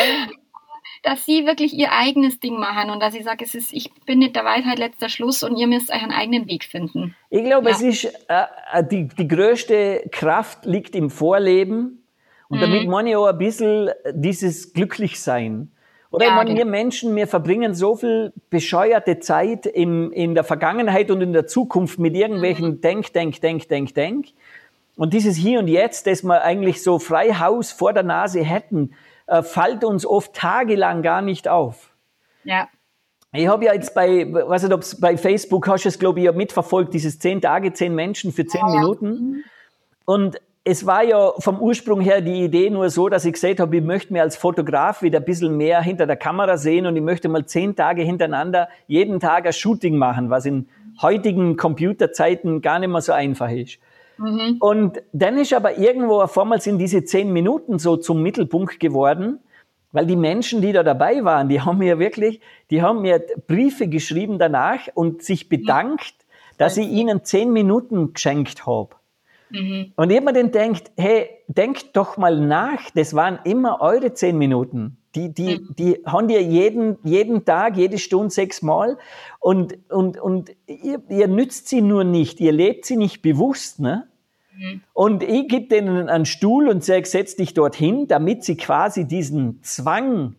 Dass sie wirklich ihr eigenes Ding machen und dass ich sage, es ist, ich bin nicht der Weisheit letzter Schluss und ihr müsst euch einen eigenen Weg finden. Ich glaube, ja. es ist äh, äh, die, die größte Kraft liegt im Vorleben und mhm. damit meine ich auch ein bisschen dieses Glücklichsein. Oder ja, ich meine, genau. wir Menschen, wir verbringen so viel bescheuerte Zeit im, in der Vergangenheit und in der Zukunft mit irgendwelchen mhm. Denk, Denk, Denk, Denk, Denk. Und dieses Hier und Jetzt, das wir eigentlich so frei Haus vor der Nase hätten, äh, fällt uns oft tagelang gar nicht auf. Ja. Ich habe ja jetzt bei, weiß nicht, ob bei Facebook hast du es, glaube ich, mitverfolgt, dieses zehn Tage, zehn Menschen für zehn ja. Minuten. Und es war ja vom Ursprung her die Idee nur so, dass ich gesagt habe, ich möchte mir als Fotograf wieder ein bisschen mehr hinter der Kamera sehen und ich möchte mal zehn Tage hintereinander jeden Tag ein Shooting machen, was in heutigen Computerzeiten gar nicht mehr so einfach ist. Mhm. Und dann ist aber irgendwo einmal sind diese zehn Minuten so zum Mittelpunkt geworden, weil die Menschen, die da dabei waren, die haben mir wirklich, die haben mir Briefe geschrieben danach und sich bedankt, dass ich ihnen zehn Minuten geschenkt habe. Mhm. Und jemand den denkt, hey, denkt doch mal nach, das waren immer eure zehn Minuten. Die, die, mhm. die haben dir jeden, jeden Tag, jede Stunde sechsmal und, und, und ihr, ihr nützt sie nur nicht, ihr lebt sie nicht bewusst, ne? Mhm. Und ich gebe denen einen Stuhl und sage, setz dich dorthin, damit sie quasi diesen Zwang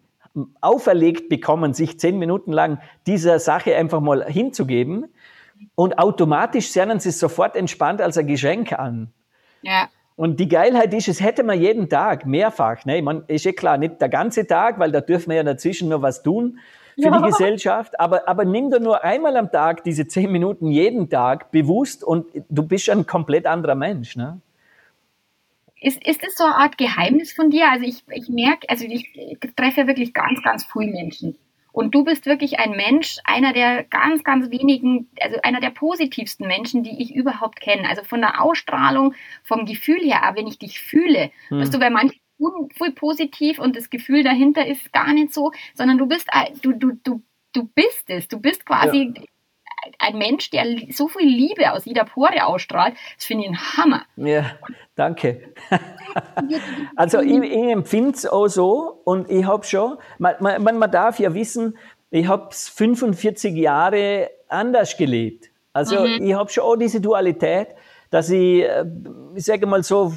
auferlegt bekommen, sich zehn Minuten lang dieser Sache einfach mal hinzugeben. Und automatisch sehen sie es sofort entspannt als ein Geschenk an. Ja. Und die Geilheit ist, es hätte man jeden Tag, mehrfach. Ne? Ich meine, ist eh klar, nicht der ganze Tag, weil da dürfen wir ja dazwischen noch was tun für ja. die Gesellschaft. Aber, aber nimm da nur einmal am Tag diese zehn Minuten jeden Tag bewusst und du bist ein komplett anderer Mensch. Ne? Ist, ist das so eine Art Geheimnis von dir? Also ich, ich merke, also ich, ich treffe ja wirklich ganz, ganz viele Menschen. Und du bist wirklich ein Mensch, einer der ganz, ganz wenigen, also einer der positivsten Menschen, die ich überhaupt kenne. Also von der Ausstrahlung, vom Gefühl her, aber wenn ich dich fühle, hm. dass du bei manchen voll positiv und das Gefühl dahinter ist gar nicht so, sondern du bist, du, du, du, du bist es. Du bist quasi ja. Ein Mensch, der so viel Liebe aus jeder Pore ausstrahlt. Das finde ich ein Hammer. Ja, danke. also ich, ich empfinde es auch so und ich habe schon, man, man, man darf ja wissen, ich habe 45 Jahre anders gelebt. Also mhm. ich habe schon auch diese Dualität, dass ich, äh, ich sage mal so,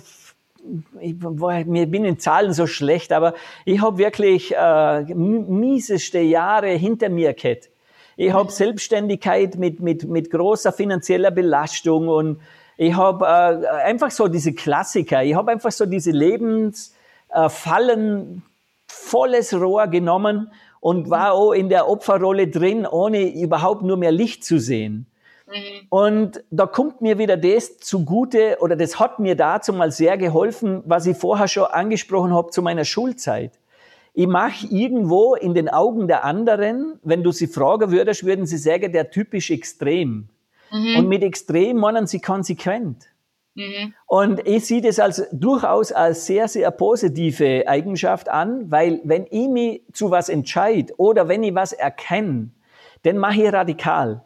ich, ich bin in Zahlen so schlecht, aber ich habe wirklich äh, mieseste Jahre hinter mir gehabt. Ich habe. Selbstständigkeit mit, mit, mit großer finanzieller Belastung und ich habe äh, einfach so diese Klassiker. Ich habe einfach so diese Lebensfallen äh, volles Rohr genommen und war auch in der Opferrolle drin, ohne überhaupt nur mehr Licht zu sehen. Mhm. Und da kommt mir wieder das zugute, oder das hat mir dazu mal sehr geholfen, was ich vorher schon angesprochen habe zu meiner Schulzeit. Ich mache irgendwo in den Augen der anderen, wenn du sie fragen würdest, würden sie sagen, der typisch extrem. Mhm. Und mit extrem meinen sie konsequent. Mhm. Und ich sehe das als durchaus als sehr, sehr positive Eigenschaft an, weil wenn ich mich zu was entscheide oder wenn ich was erkenne, dann mache ich radikal.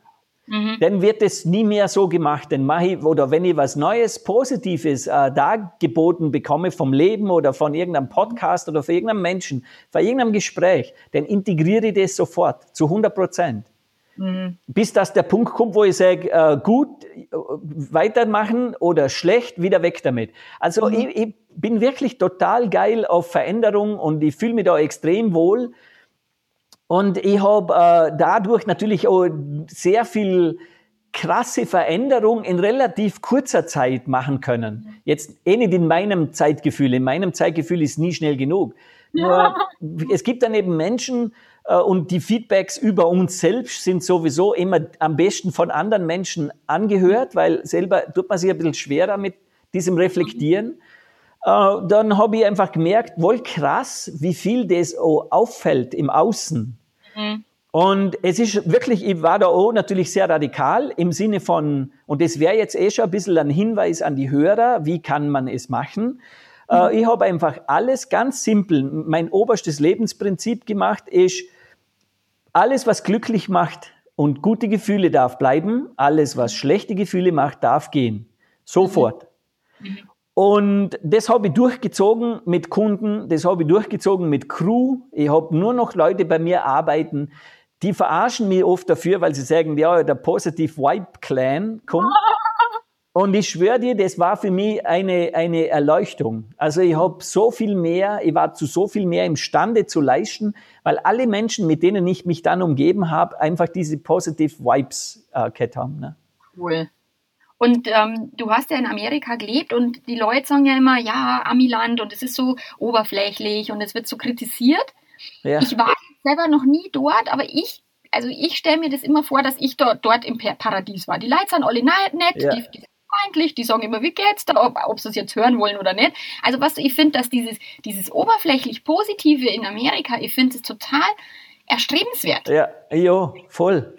Mhm. Dann wird es nie mehr so gemacht. Dann mache ich, oder wenn ich was Neues, Positives äh, dargeboten bekomme vom Leben oder von irgendeinem Podcast oder von irgendeinem Menschen, von irgendeinem Gespräch, dann integriere ich das sofort zu 100 Prozent. Mhm. Bis dass der Punkt kommt, wo ich sage, äh, gut, äh, weitermachen oder schlecht, wieder weg damit. Also mhm. ich, ich, bin wirklich total geil auf Veränderung und ich fühle mich da extrem wohl. Und ich habe äh, dadurch natürlich auch sehr viel krasse Veränderung in relativ kurzer Zeit machen können. Jetzt eh nicht in meinem Zeitgefühl. In meinem Zeitgefühl ist nie schnell genug. Nur, es gibt dann eben Menschen, äh, und die Feedbacks über uns selbst sind sowieso immer am besten von anderen Menschen angehört, weil selber tut man sich ein bisschen schwerer mit diesem Reflektieren. Äh, dann habe ich einfach gemerkt, wohl krass, wie viel das auffällt im Außen. Mhm. Und es ist wirklich, ich war da auch natürlich sehr radikal im Sinne von, und das wäre jetzt eh schon ein bisschen ein Hinweis an die Hörer, wie kann man es machen. Äh, mhm. Ich habe einfach alles ganz simpel, mein oberstes Lebensprinzip gemacht ist, alles, was glücklich macht und gute Gefühle darf bleiben, alles, was schlechte Gefühle macht, darf gehen. Sofort. Mhm. Und das habe ich durchgezogen mit Kunden, das habe ich durchgezogen mit Crew. Ich habe nur noch Leute bei mir arbeiten, die verarschen mich oft dafür, weil sie sagen, ja, der Positive Vibe Clan kommt. Und ich schwöre dir, das war für mich eine, eine Erleuchtung. Also ich habe so viel mehr, ich war zu so viel mehr imstande zu leisten, weil alle Menschen, mit denen ich mich dann umgeben habe, einfach diese positive Vibes äh, gehabt haben. Ne? Cool. Und ähm, du hast ja in Amerika gelebt und die Leute sagen ja immer, ja, Amiland und es ist so oberflächlich und es wird so kritisiert. Ja. Ich war selber noch nie dort, aber ich also ich stelle mir das immer vor, dass ich dort, dort im Paradies war. Die Leute sind alle nett, ja. die, die freundlich, die sagen immer, wie geht's da, ob, ob sie es jetzt hören wollen oder nicht. Also was ich finde, dass dieses, dieses oberflächlich Positive in Amerika, ich finde es total erstrebenswert. Ja, ja, voll.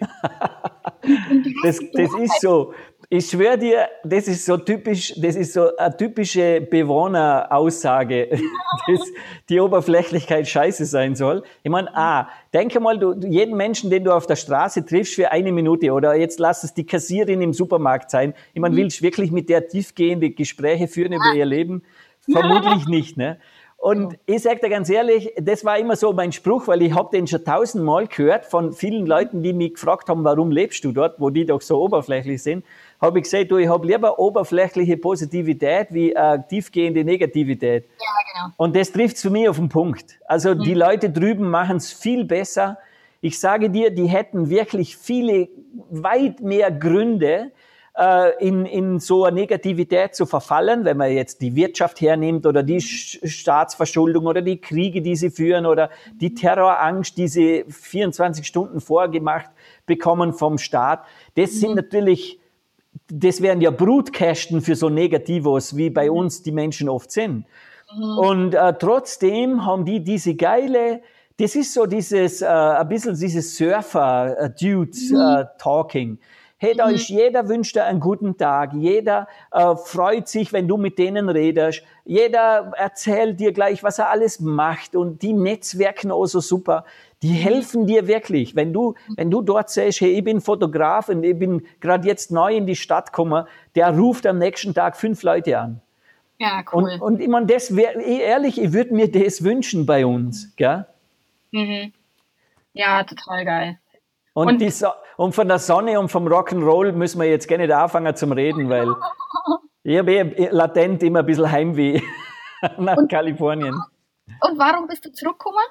das, das ist so. Ich schwöre dir, das ist so typisch, das ist so eine typische Bewohneraussage, dass die Oberflächlichkeit scheiße sein soll. Ich meine, ah, denke mal, du, jeden Menschen, den du auf der Straße triffst für eine Minute oder jetzt lass es die Kassierin im Supermarkt sein. Ich meine, mhm. willst du wirklich mit der tiefgehende Gespräche führen über ihr Leben? Vermutlich nicht, ne? Und ich sage dir ganz ehrlich, das war immer so mein Spruch, weil ich habe den schon tausendmal gehört von vielen Leuten, die mich gefragt haben, warum lebst du dort, wo die doch so oberflächlich sind. Habe ich gesagt, du, ich habe lieber oberflächliche Positivität wie äh, tiefgehende Negativität. Ja, genau. Und das trifft für mich auf den Punkt. Also mhm. die Leute drüben machen es viel besser. Ich sage dir, die hätten wirklich viele, weit mehr Gründe, äh, in, in so eine Negativität zu verfallen, wenn man jetzt die Wirtschaft hernimmt oder die Staatsverschuldung oder die Kriege, die sie führen oder die Terrorangst, die sie 24 Stunden vorgemacht bekommen vom Staat. Das sind mhm. natürlich, das wären ja Brutkästen für so Negativos, wie bei mhm. uns die Menschen oft sind. Mhm. Und äh, trotzdem haben die diese geile, das ist so dieses, äh, ein bisschen dieses Surfer-Dudes-Talking. Mhm. Äh, Hey, da mhm. ist jeder wünscht dir einen guten Tag. Jeder äh, freut sich, wenn du mit denen redest. Jeder erzählt dir gleich, was er alles macht. Und die netzwerken auch so super. Die mhm. helfen dir wirklich. Wenn du, wenn du dort sagst, hey, ich bin Fotograf und ich bin gerade jetzt neu in die Stadt gekommen, der ruft am nächsten Tag fünf Leute an. Ja, cool. Und, und ich meine, das wäre, ehrlich, ich würde mir das wünschen bei uns, gell? Mhm. Ja, total geil. Und, und, die so und von der Sonne und vom Rock'n'Roll müssen wir jetzt gerne anfangen zum Reden, weil ich habe eh latent immer ein bisschen Heimweh nach und, Kalifornien. Und warum bist du zurückgekommen?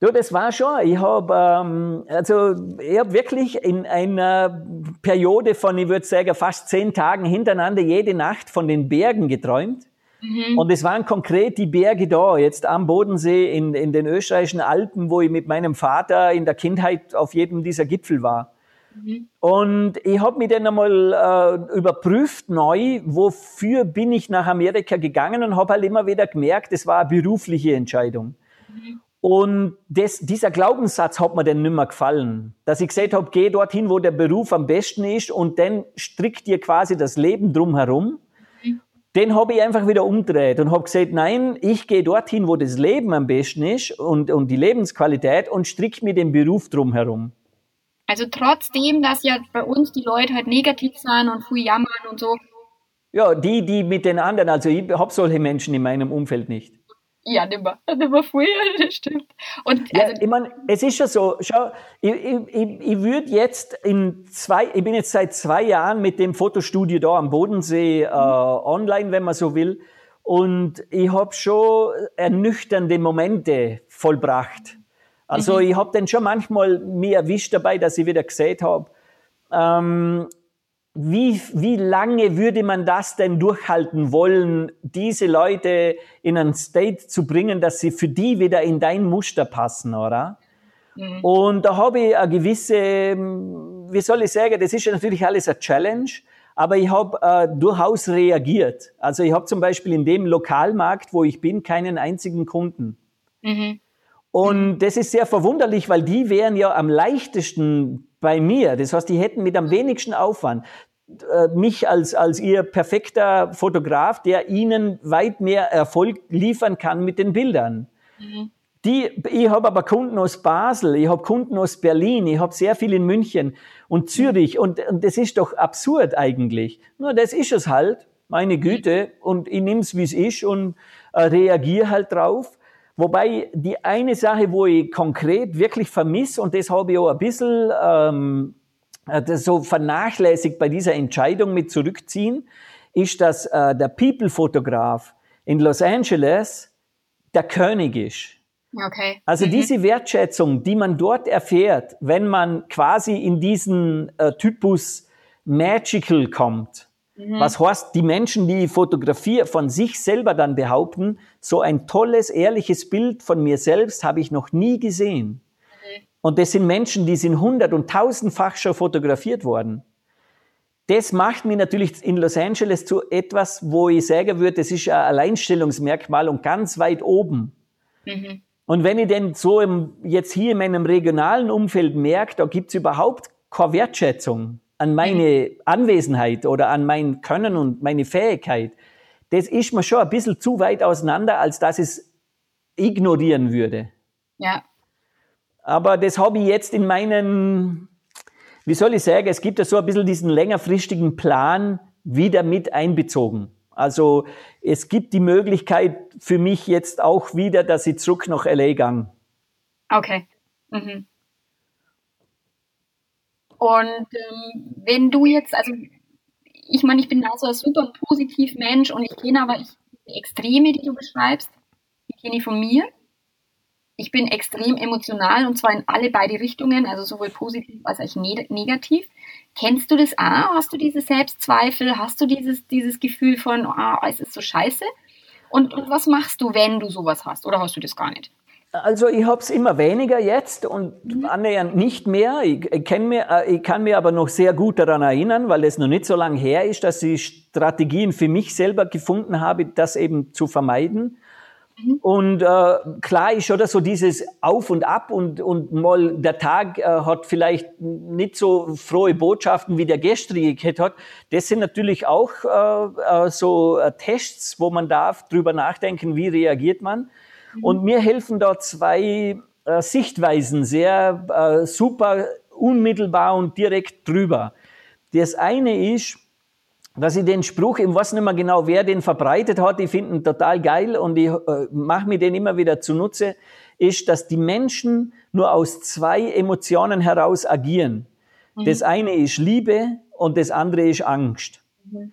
Du, das war schon. Ich habe ähm, also ich habe wirklich in einer Periode von, ich würde sagen, fast zehn Tagen hintereinander jede Nacht von den Bergen geträumt. Mhm. Und es waren konkret die Berge da, jetzt am Bodensee in, in den österreichischen Alpen, wo ich mit meinem Vater in der Kindheit auf jedem dieser Gipfel war. Mhm. Und ich habe mich dann einmal äh, überprüft neu, wofür bin ich nach Amerika gegangen und habe halt immer wieder gemerkt, es war eine berufliche Entscheidung. Mhm. Und das, dieser Glaubenssatz hat mir dann nicht mehr gefallen. Dass ich gesagt habe, geh dorthin, wo der Beruf am besten ist und dann strickt dir quasi das Leben drumherum den habe ich einfach wieder umdreht und habe gesagt, nein, ich gehe dorthin, wo das Leben am besten ist und, und die Lebensqualität und stricke mir den Beruf drumherum. Also trotzdem, dass ja bei uns die Leute halt negativ sind und viel jammern und so. Ja, die, die mit den anderen, also ich habe solche Menschen in meinem Umfeld nicht. Ja, nimmer. Nimmer früher, das stimmt. Und, ja, also, ich meine, es ist ja so, schau, ich, ich, ich würde jetzt in zwei, ich bin jetzt seit zwei Jahren mit dem Fotostudio da am Bodensee äh, online, wenn man so will. Und ich habe schon ernüchternde Momente vollbracht. Also mhm. ich habe dann schon manchmal mir erwischt dabei, dass ich wieder gesehen habe, ähm, wie, wie lange würde man das denn durchhalten wollen, diese Leute in ein State zu bringen, dass sie für die wieder in dein Muster passen, oder? Mhm. Und da habe ich eine gewisse, wie soll ich sagen, das ist ja natürlich alles eine Challenge, aber ich habe äh, durchaus reagiert. Also ich habe zum Beispiel in dem Lokalmarkt, wo ich bin, keinen einzigen Kunden. Mhm. Und das ist sehr verwunderlich, weil die wären ja am leichtesten bei mir. Das heißt, die hätten mit am wenigsten Aufwand äh, mich als, als ihr perfekter Fotograf, der ihnen weit mehr Erfolg liefern kann mit den Bildern. Mhm. Die, ich habe aber Kunden aus Basel, ich habe Kunden aus Berlin, ich habe sehr viel in München und Zürich und, und das ist doch absurd eigentlich. Nur das ist es halt, meine Güte, und ich nehme es, wie es ist und äh, reagiere halt drauf. Wobei die eine Sache, wo ich konkret wirklich vermisse, und das habe ich auch ein bisschen ähm, das so vernachlässigt bei dieser Entscheidung mit zurückziehen, ist, dass äh, der People-Fotograf in Los Angeles der König ist. Okay. Also mhm. diese Wertschätzung, die man dort erfährt, wenn man quasi in diesen äh, Typus Magical kommt, Mhm. Was heißt, die Menschen, die fotografiere, von sich selber dann behaupten, so ein tolles, ehrliches Bild von mir selbst habe ich noch nie gesehen. Mhm. Und das sind Menschen, die sind hundert- und tausendfach schon fotografiert worden. das macht mich natürlich in Los Angeles zu etwas, wo ich sagen würde, das ist ein Alleinstellungsmerkmal und ganz weit oben. Mhm. Und wenn ich denn so im, jetzt hier in meinem regionalen Umfeld merke, da gibt's überhaupt keine Wertschätzung an meine. Anwesenheit oder an mein Können und meine Fähigkeit, das ist mir schon ein bisschen zu weit auseinander, als dass ich es ignorieren würde. Ja. Aber das habe ich jetzt in meinen, wie soll ich sagen, es gibt ja so ein bisschen diesen längerfristigen Plan wieder mit einbezogen. Also es gibt die Möglichkeit für mich jetzt auch wieder, dass ich zurück nach LA gang. Okay. Mhm. Und ähm, wenn du jetzt, also ich meine, ich bin da so ein super positiv Mensch und ich kenne aber ich, die Extreme, die du beschreibst, die kenne ich von mir. Ich bin extrem emotional und zwar in alle beide Richtungen, also sowohl positiv als auch negativ. Kennst du das auch? Hast du diese Selbstzweifel? Hast du dieses, dieses Gefühl von, oh, es ist so scheiße? Und, und was machst du, wenn du sowas hast? Oder hast du das gar nicht? Also ich habe es immer weniger jetzt und annähernd nicht mehr. Ich, ich, mir, äh, ich kann mir aber noch sehr gut daran erinnern, weil es noch nicht so lange her ist, dass ich Strategien für mich selber gefunden habe, das eben zu vermeiden. Mhm. Und äh, klar ist schon so dieses Auf und Ab und, und mal der Tag äh, hat vielleicht nicht so frohe Botschaften wie der gestrige gehabt hat. Das sind natürlich auch äh, äh so äh, Tests, wo man darf drüber nachdenken, wie reagiert man. Mhm. Und mir helfen da zwei äh, Sichtweisen sehr äh, super unmittelbar und direkt drüber. Das eine ist, dass ich den Spruch, ich weiß nicht mehr genau, wer den verbreitet hat, ich finde ihn total geil und ich äh, mache mir den immer wieder zunutze, ist, dass die Menschen nur aus zwei Emotionen heraus agieren. Mhm. Das eine ist Liebe und das andere ist Angst. Mhm.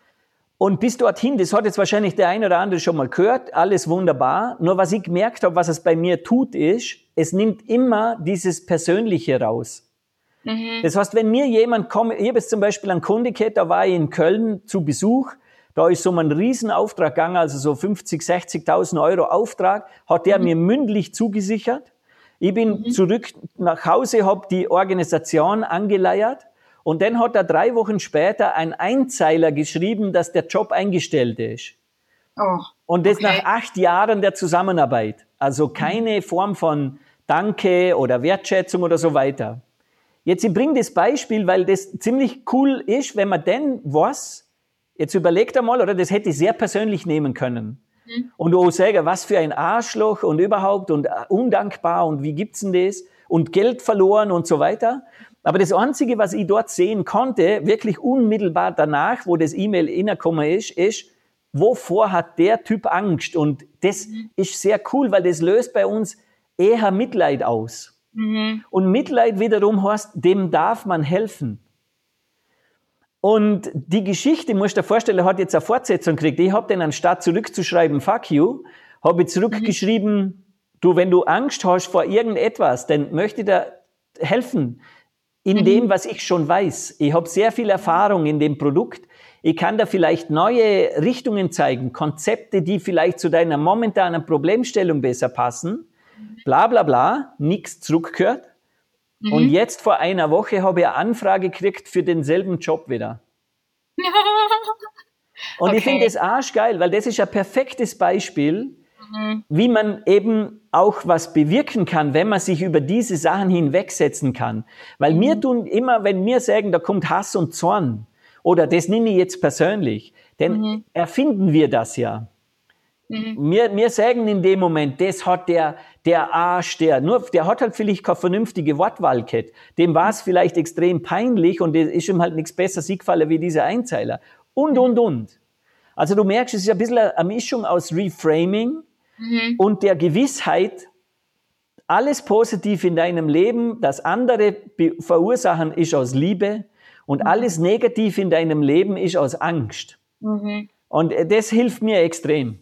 Und bis dorthin, das hat jetzt wahrscheinlich der eine oder andere schon mal gehört, alles wunderbar. Nur was ich gemerkt habe, was es bei mir tut, ist, es nimmt immer dieses Persönliche raus. Mhm. Das heißt, wenn mir jemand kommt, ich habe jetzt zum Beispiel einen Kunde gehabt, da war ich in Köln zu Besuch, da ist so ein Riesenauftrag gegangen, also so 50, 60.000 Euro Auftrag, hat der mhm. mir mündlich zugesichert. Ich bin mhm. zurück nach Hause, habe die Organisation angeleiert und dann hat er drei Wochen später ein Einzeiler geschrieben, dass der Job eingestellt ist. Oh, und das okay. nach acht Jahren der Zusammenarbeit. Also keine Form von Danke oder Wertschätzung oder so weiter. Jetzt, ich bringe das Beispiel, weil das ziemlich cool ist, wenn man denn was, jetzt überlegt einmal, oder das hätte ich sehr persönlich nehmen können. Mhm. Und auch sagen, was für ein Arschloch und überhaupt und äh, undankbar und wie gibt's denn das? Und Geld verloren und so weiter. Aber das Einzige, was ich dort sehen konnte, wirklich unmittelbar danach, wo das E-Mail innerkommen ist, ist, wovor hat der Typ Angst? Und das mhm. ist sehr cool, weil das löst bei uns eher Mitleid aus. Mhm. Und Mitleid wiederum heißt, dem darf man helfen. Und die Geschichte, muss ich dir vorstellen, hat jetzt eine Fortsetzung gekriegt. Ich habe den anstatt zurückzuschreiben, fuck you, habe ich zurückgeschrieben, mhm. du, wenn du Angst hast vor irgendetwas, dann möchte ich dir helfen in mhm. dem, was ich schon weiß. Ich habe sehr viel Erfahrung in dem Produkt. Ich kann da vielleicht neue Richtungen zeigen, Konzepte, die vielleicht zu deiner momentanen Problemstellung besser passen bla bla bla, nichts zurückgehört. Mhm. Und jetzt vor einer Woche habe ich eine Anfrage gekriegt für denselben Job wieder. Und okay. ich finde das arschgeil, weil das ist ein perfektes Beispiel, mhm. wie man eben auch was bewirken kann, wenn man sich über diese Sachen hinwegsetzen kann. Weil mhm. mir tun immer, wenn mir sagen, da kommt Hass und Zorn, oder das nehme ich jetzt persönlich, denn mhm. erfinden wir das ja. Mhm. Wir, wir sagen in dem Moment, das hat der, der Arsch, der, nur, der hat halt vielleicht keine vernünftige Wortwahl gehabt. Dem war es vielleicht extrem peinlich und es ist ihm halt nichts besser siegfallen wie dieser Einzeiler. Und, und, und. Also du merkst, es ist ein bisschen eine Mischung aus Reframing mhm. und der Gewissheit, alles positiv in deinem Leben, das andere verursachen, ist aus Liebe und mhm. alles negativ in deinem Leben ist aus Angst. Mhm. Und das hilft mir extrem.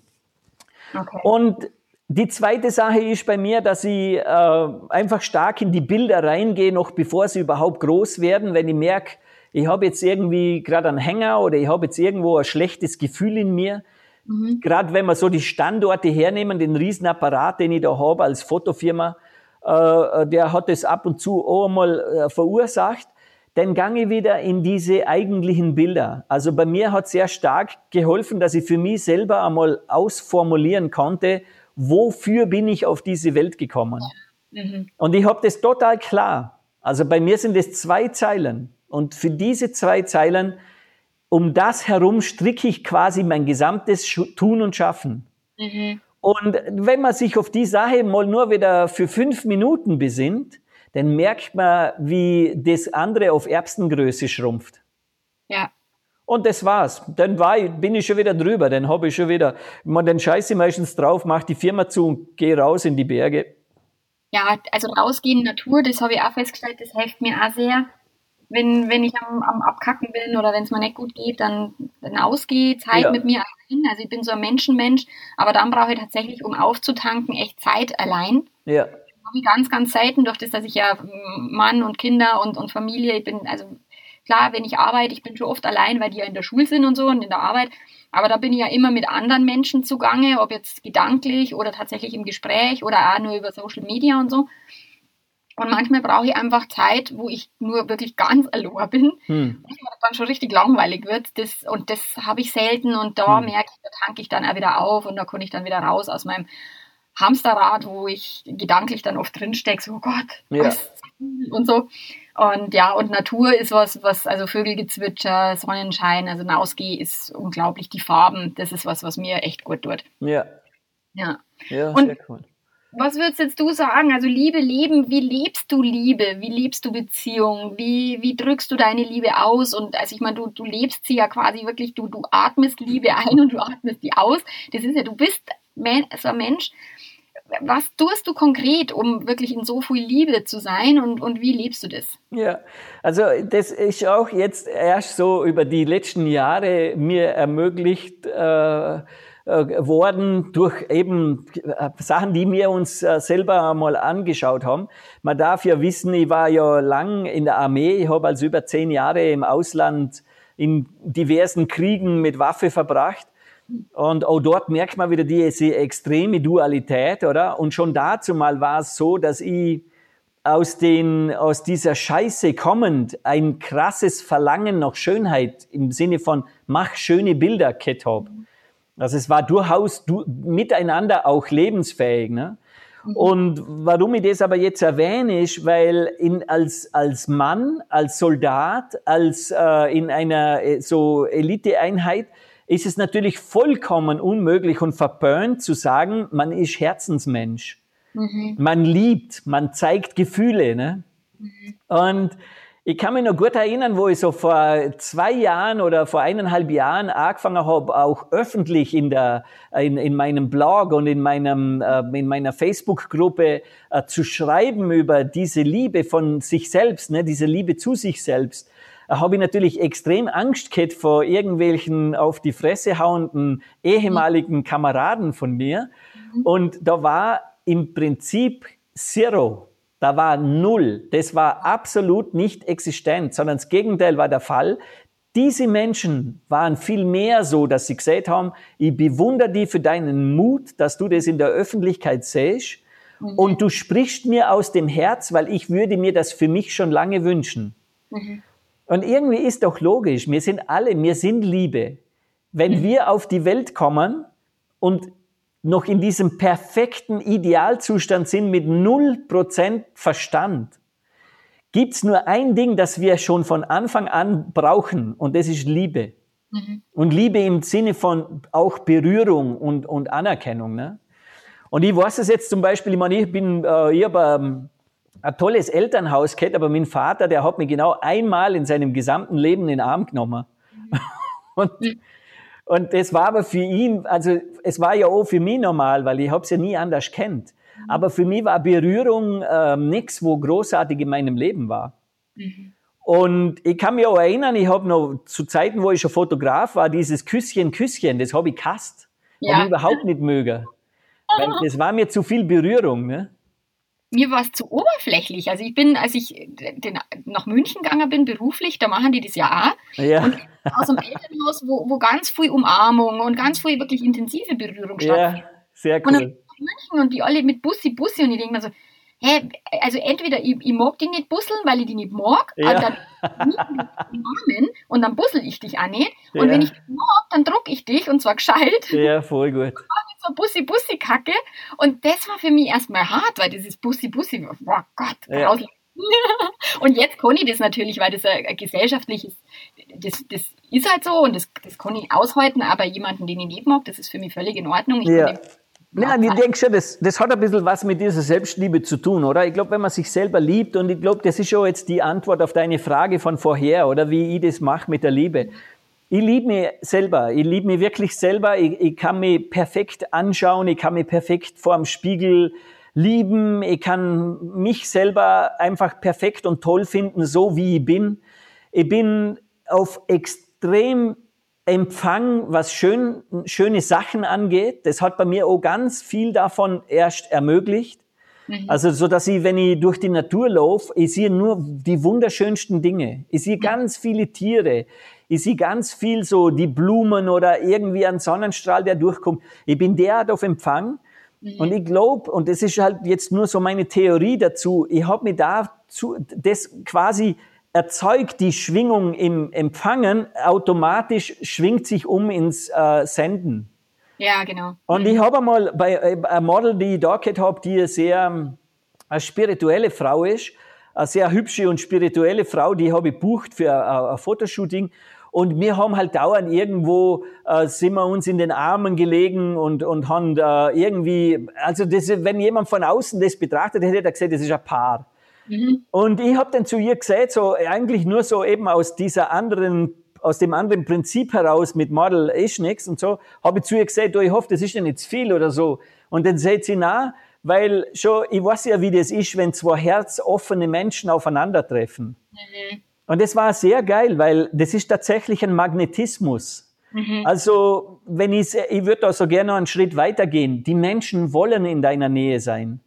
Okay. Und die zweite Sache ist bei mir, dass ich äh, einfach stark in die Bilder reingehe, noch bevor sie überhaupt groß werden. Wenn ich merke, ich habe jetzt irgendwie gerade einen Hänger oder ich habe jetzt irgendwo ein schlechtes Gefühl in mir. Mhm. Gerade wenn wir so die Standorte hernehmen, den Riesenapparat, den ich da habe als Fotofirma, äh, der hat das ab und zu auch einmal äh, verursacht dann gange wieder in diese eigentlichen Bilder. Also bei mir hat sehr stark geholfen, dass ich für mich selber einmal ausformulieren konnte, wofür bin ich auf diese Welt gekommen. Mhm. Und ich habe das total klar. Also bei mir sind es zwei Zeilen. Und für diese zwei Zeilen, um das herum stricke ich quasi mein gesamtes Tun und Schaffen. Mhm. Und wenn man sich auf die Sache mal nur wieder für fünf Minuten besinnt, dann merkt man, wie das andere auf Erbsengröße schrumpft. Ja. Und das war's. Dann war ich, bin ich schon wieder drüber. Dann habe ich schon wieder, man den Scheiße meistens drauf, mach die Firma zu und gehe raus in die Berge. Ja, also rausgehen, Natur, das habe ich auch festgestellt, das hilft mir auch sehr. Wenn, wenn ich am, am Abkacken bin oder wenn es mir nicht gut geht, dann, dann ausgehe, Zeit ja. mit mir allein. Also ich bin so ein Menschenmensch, aber dann brauche ich tatsächlich, um aufzutanken, echt Zeit allein. Ja ich ganz, ganz selten, durch das, dass ich ja Mann und Kinder und, und Familie, ich bin, also klar, wenn ich arbeite, ich bin schon oft allein, weil die ja in der Schule sind und so und in der Arbeit, aber da bin ich ja immer mit anderen Menschen zugange, ob jetzt gedanklich oder tatsächlich im Gespräch oder auch nur über Social Media und so. Und manchmal brauche ich einfach Zeit, wo ich nur wirklich ganz allein bin. Hm. Und dann schon richtig langweilig wird. Das, und das habe ich selten. Und da hm. merke ich, da tanke ich dann auch wieder auf und da komme ich dann wieder raus aus meinem Hamsterrad, wo ich gedanklich dann oft drinstecke, so oh Gott, ja. was und so. Und ja, und Natur ist was, was, also Vögelgezwitscher, Sonnenschein, also Nausgeh ist unglaublich, die Farben, das ist was, was mir echt gut tut. Ja. Ja. Ja, und sehr cool. Was würdest jetzt du sagen? Also Liebe leben, wie lebst du Liebe? Wie lebst du Beziehung? Wie, wie drückst du deine Liebe aus? Und also ich meine, du, du lebst sie ja quasi wirklich, du, du atmest Liebe ein und du atmest die aus. Das ist ja, du bist so ein Mensch, was tust du konkret, um wirklich in so viel Liebe zu sein und, und wie lebst du das? Ja, also das ist auch jetzt erst so über die letzten Jahre mir ermöglicht äh, worden durch eben äh, Sachen, die wir uns äh, selber mal angeschaut haben. Man darf ja wissen, ich war ja lang in der Armee, ich habe also über zehn Jahre im Ausland in diversen Kriegen mit Waffe verbracht. Und auch dort merkt man wieder diese extreme Dualität, oder? Und schon dazu mal war es so, dass ich aus, den, aus dieser Scheiße kommend ein krasses Verlangen nach Schönheit im Sinne von mach schöne Bilder gehabt habe. Also es war durchaus du, miteinander auch lebensfähig. Ne? Mhm. Und warum ich das aber jetzt erwähne, ist, weil in, als, als Mann, als Soldat, als äh, in einer äh, so Eliteeinheit ist es natürlich vollkommen unmöglich und verpönt zu sagen, man ist Herzensmensch. Mhm. Man liebt, man zeigt Gefühle. Ne? Mhm. Und ich kann mich noch gut erinnern, wo ich so vor zwei Jahren oder vor eineinhalb Jahren angefangen habe, auch öffentlich in, der, in, in meinem Blog und in, meinem, äh, in meiner Facebook-Gruppe äh, zu schreiben über diese Liebe von sich selbst, ne, diese Liebe zu sich selbst habe ich natürlich extrem Angst gehabt vor irgendwelchen auf die Fresse hauenden ehemaligen Kameraden von mir. Mhm. Und da war im Prinzip Zero. Da war Null. Das war absolut nicht existent, sondern das Gegenteil war der Fall. Diese Menschen waren viel mehr so, dass sie gesagt haben, ich bewundere dich für deinen Mut, dass du das in der Öffentlichkeit siehst. Mhm. Und du sprichst mir aus dem Herz, weil ich würde mir das für mich schon lange wünschen. Mhm. Und irgendwie ist doch logisch, wir sind alle, wir sind Liebe. Wenn mhm. wir auf die Welt kommen und noch in diesem perfekten Idealzustand sind mit null Prozent Verstand, gibt's nur ein Ding, das wir schon von Anfang an brauchen, und das ist Liebe. Mhm. Und Liebe im Sinne von auch Berührung und, und Anerkennung. Ne? Und ich weiß es jetzt zum Beispiel, ich meine, ich bin, äh, ich habe ähm, ein tolles Elternhaus gehabt, aber mein Vater, der hat mich genau einmal in seinem gesamten Leben in den Arm genommen. und, und das war aber für ihn, also es war ja auch für mich normal, weil ich es ja nie anders kennt. Mhm. Aber für mich war Berührung ähm, nichts, wo großartig in meinem Leben war. Mhm. Und ich kann mich auch erinnern, ich habe noch zu Zeiten, wo ich schon Fotograf war, dieses Küsschen, Küsschen, das habe ich gehasst. Ja. Habe ich überhaupt nicht mögen. Weil das war mir zu viel Berührung. Ne? Mir war es zu oberflächlich. Also ich bin, als ich den, nach München gegangen bin, beruflich, da machen die das ja auch. Ja. Und aus einem Elternhaus, wo, wo ganz viel Umarmung und ganz viel wirklich intensive Berührung stattfindet. Ja, sehr cool. Und München und die alle mit Bussi, Bussi und ich denke mir so, hä, also entweder ich, ich mag dich nicht busseln, weil ich die nicht mag, Ja. und dann Namen und dann bussel ich dich auch nicht. Und Ja. wenn ich dich mag, dann druck ich dich und zwar gescheit. Ja, voll gut. So Bussi-Bussi-Kacke. Und das war für mich erstmal hart, weil dieses Bussi-Bussi, oh Gott, Ja. Und jetzt kann ich das natürlich, weil das ein, gesellschaftliches, das, das ist halt so und das, das kann ich aushalten, aber jemanden, den ich nicht mag, das ist für mich völlig in Ordnung. Ich Ja. kann Nein, ich denke schon, das, das hat ein bisschen was mit dieser Selbstliebe zu tun, oder? Ich glaube, wenn man sich selber liebt, und ich glaube, das ist schon jetzt die Antwort auf deine Frage von vorher, oder wie ich das mache mit der Liebe. Ich liebe mich selber, ich liebe mich wirklich selber, ich, ich kann mich perfekt anschauen, ich kann mich perfekt vor dem Spiegel lieben, ich kann mich selber einfach perfekt und toll finden, so wie ich bin. Ich bin auf extrem Empfang, was schön, schöne Sachen angeht. Das hat bei mir auch ganz viel davon erst ermöglicht. Also, so dass ich, wenn ich durch die Natur laufe, ich sehe nur die wunderschönsten Dinge. Ich sehe ganz viele Tiere. Ich sehe ganz viel so die Blumen oder irgendwie ein Sonnenstrahl, der durchkommt. Ich bin derart auf Empfang. Und ich glaube, und das ist halt jetzt nur so meine Theorie dazu, ich habe mir dazu, das quasi erzeugt die Schwingung im Empfangen, automatisch schwingt sich um ins äh, Senden. Ja, genau. Und ich habe einmal bei äh, einem Model, die ich da gehabt habe, die eine sehr ähm, eine spirituelle Frau ist, eine sehr hübsche und spirituelle Frau, die habe ich bucht für ein, ein Fotoshooting. Und wir haben halt dauernd irgendwo, äh, sind wir uns in den Armen gelegen und, und haben äh, irgendwie, also das, wenn jemand von außen das betrachtet, hätte er gesagt, das ist ein Paar. Und ich habe dann zu ihr gesagt, so eigentlich nur so eben aus dieser anderen, aus dem anderen Prinzip heraus mit Model ist nix und so, habe ich zu ihr gesagt, du, ich hoffe, das ist ja nicht zu viel oder so. Und dann sagt sie, na, weil schon, ich weiß ja, wie das ist, wenn zwei herzoffene Menschen aufeinandertreffen. Und das war sehr geil, weil das ist tatsächlich ein Magnetismus. Also, wenn ich, ich würde da so gerne noch einen Schritt weitergehen. Die Menschen wollen in deiner Nähe sein.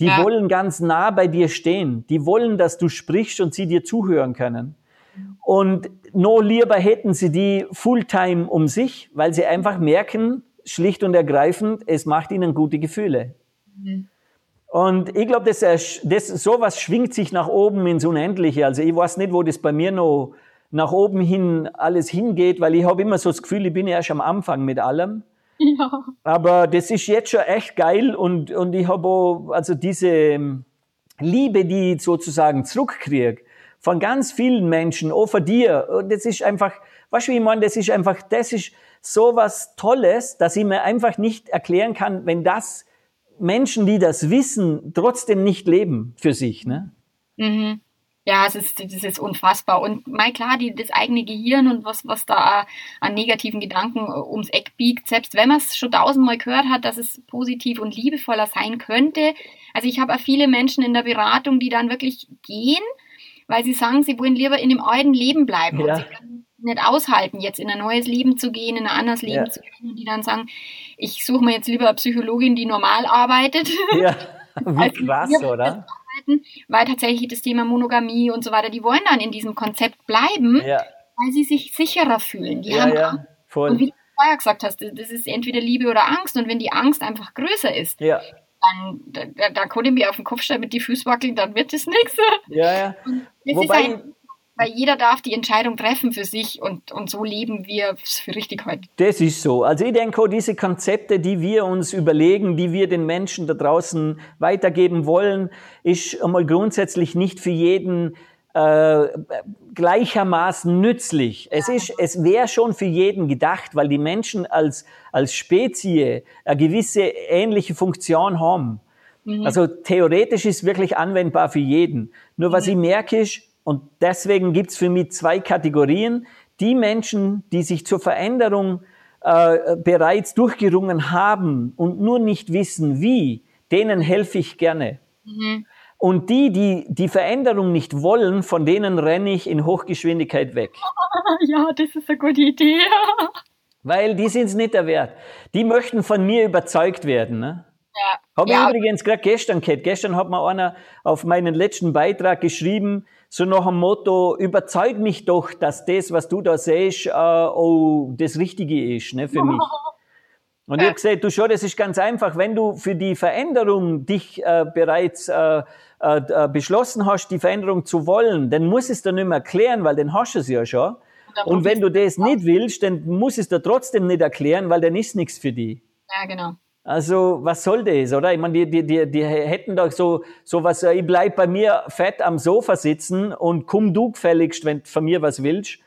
Die Ja. wollen ganz nah bei dir stehen. Die wollen, dass du sprichst und sie dir zuhören können. Und no lieber hätten sie die Fulltime um sich, weil sie einfach merken, schlicht und ergreifend, es macht ihnen gute Gefühle. Und ich glaube, das, ersch- das, sowas schwingt sich nach oben ins Unendliche. Also ich weiß nicht, wo das bei mir noch nach oben hin alles hingeht, weil ich habe immer so das Gefühl, ich bin erst am Anfang mit allem. Ja. Aber das ist jetzt schon echt geil und, und ich habe auch, also diese Liebe, die ich sozusagen zurückkriege, von ganz vielen Menschen, auch von dir, und das ist einfach, weißt du, wie ich meine, das ist einfach, das ist so was Tolles, dass ich mir einfach nicht erklären kann, wenn das Menschen, die das wissen, trotzdem nicht leben für sich, ne? Mhm. Ja, es ist, das ist unfassbar. Und mal klar, die, das eigene Gehirn und was, was da an negativen Gedanken äh, ums Eck biegt, selbst wenn man es schon tausendmal gehört hat, dass es positiv und liebevoller sein könnte. Also ich habe auch viele Menschen in der Beratung, die dann wirklich gehen, weil sie sagen, sie wollen lieber in dem alten Leben bleiben. Ja. Und sie können nicht aushalten, jetzt in ein neues Leben zu gehen, in ein anderes Leben Ja. zu gehen. Und die dann sagen, ich suche mir jetzt lieber eine Psychologin, die normal arbeitet. Ja, wie Also krass, wir- oder? weil tatsächlich das Thema Monogamie und so weiter, die wollen dann in diesem Konzept bleiben, Ja, weil sie sich sicherer fühlen. Die ja, haben ja, Angst. Und voll. wie du vorher gesagt hast, das ist entweder Liebe oder Angst. Und wenn die Angst einfach größer ist, Ja, dann da, da, da kann ich mir auf den Kopf stellen mit die Füße wackeln, dann wird das nichts. ja, ja. Das Wobei- ist ein, weil jeder darf die Entscheidung treffen für sich und, und so leben wir es für richtig heute. Das ist so. Also ich denke diese Konzepte, die wir uns überlegen, die wir den Menschen da draußen weitergeben wollen, ist einmal grundsätzlich nicht für jeden äh, gleichermaßen nützlich. Es ist, es wäre schon für jeden gedacht, weil die Menschen als als Spezie eine gewisse ähnliche Funktion haben. Also theoretisch ist wirklich anwendbar für jeden. Nur was ich merke ist, und deswegen gibt's für mich zwei Kategorien. Die Menschen, die sich zur Veränderung äh, bereits durchgerungen haben und nur nicht wissen, wie, denen helfe ich gerne. Und die, die die Veränderung nicht wollen, von denen renne ich in Hochgeschwindigkeit weg. Ja, das ist eine gute Idee. Weil die sind's nicht der Wert. Die möchten von mir überzeugt werden. Ne? Ja, Habe ja, ich übrigens gerade gestern gehört. Gestern hat mir einer auf meinen letzten Beitrag geschrieben, so nach dem Motto, überzeug mich doch, dass das, was du da siehst, äh, oh, das Richtige ist ne, für mich. Und ich habe gesagt, du schau, das ist ganz einfach, wenn du für die Veränderung dich äh, bereits äh, äh, äh beschlossen hast, die Veränderung zu wollen, dann muss es dir nicht mehr erklären, weil dann hast du es ja schon. Und wenn du das nicht willst, dann muss es dir trotzdem nicht erklären, weil dann ist nichts für dich. Ja, genau. Also, was soll das, oder? Ich meine, die, die, die, die hätten doch so, so was, äh, ich bleib bei mir fett am Sofa sitzen und komm du gefälligst, wenn du von mir was willst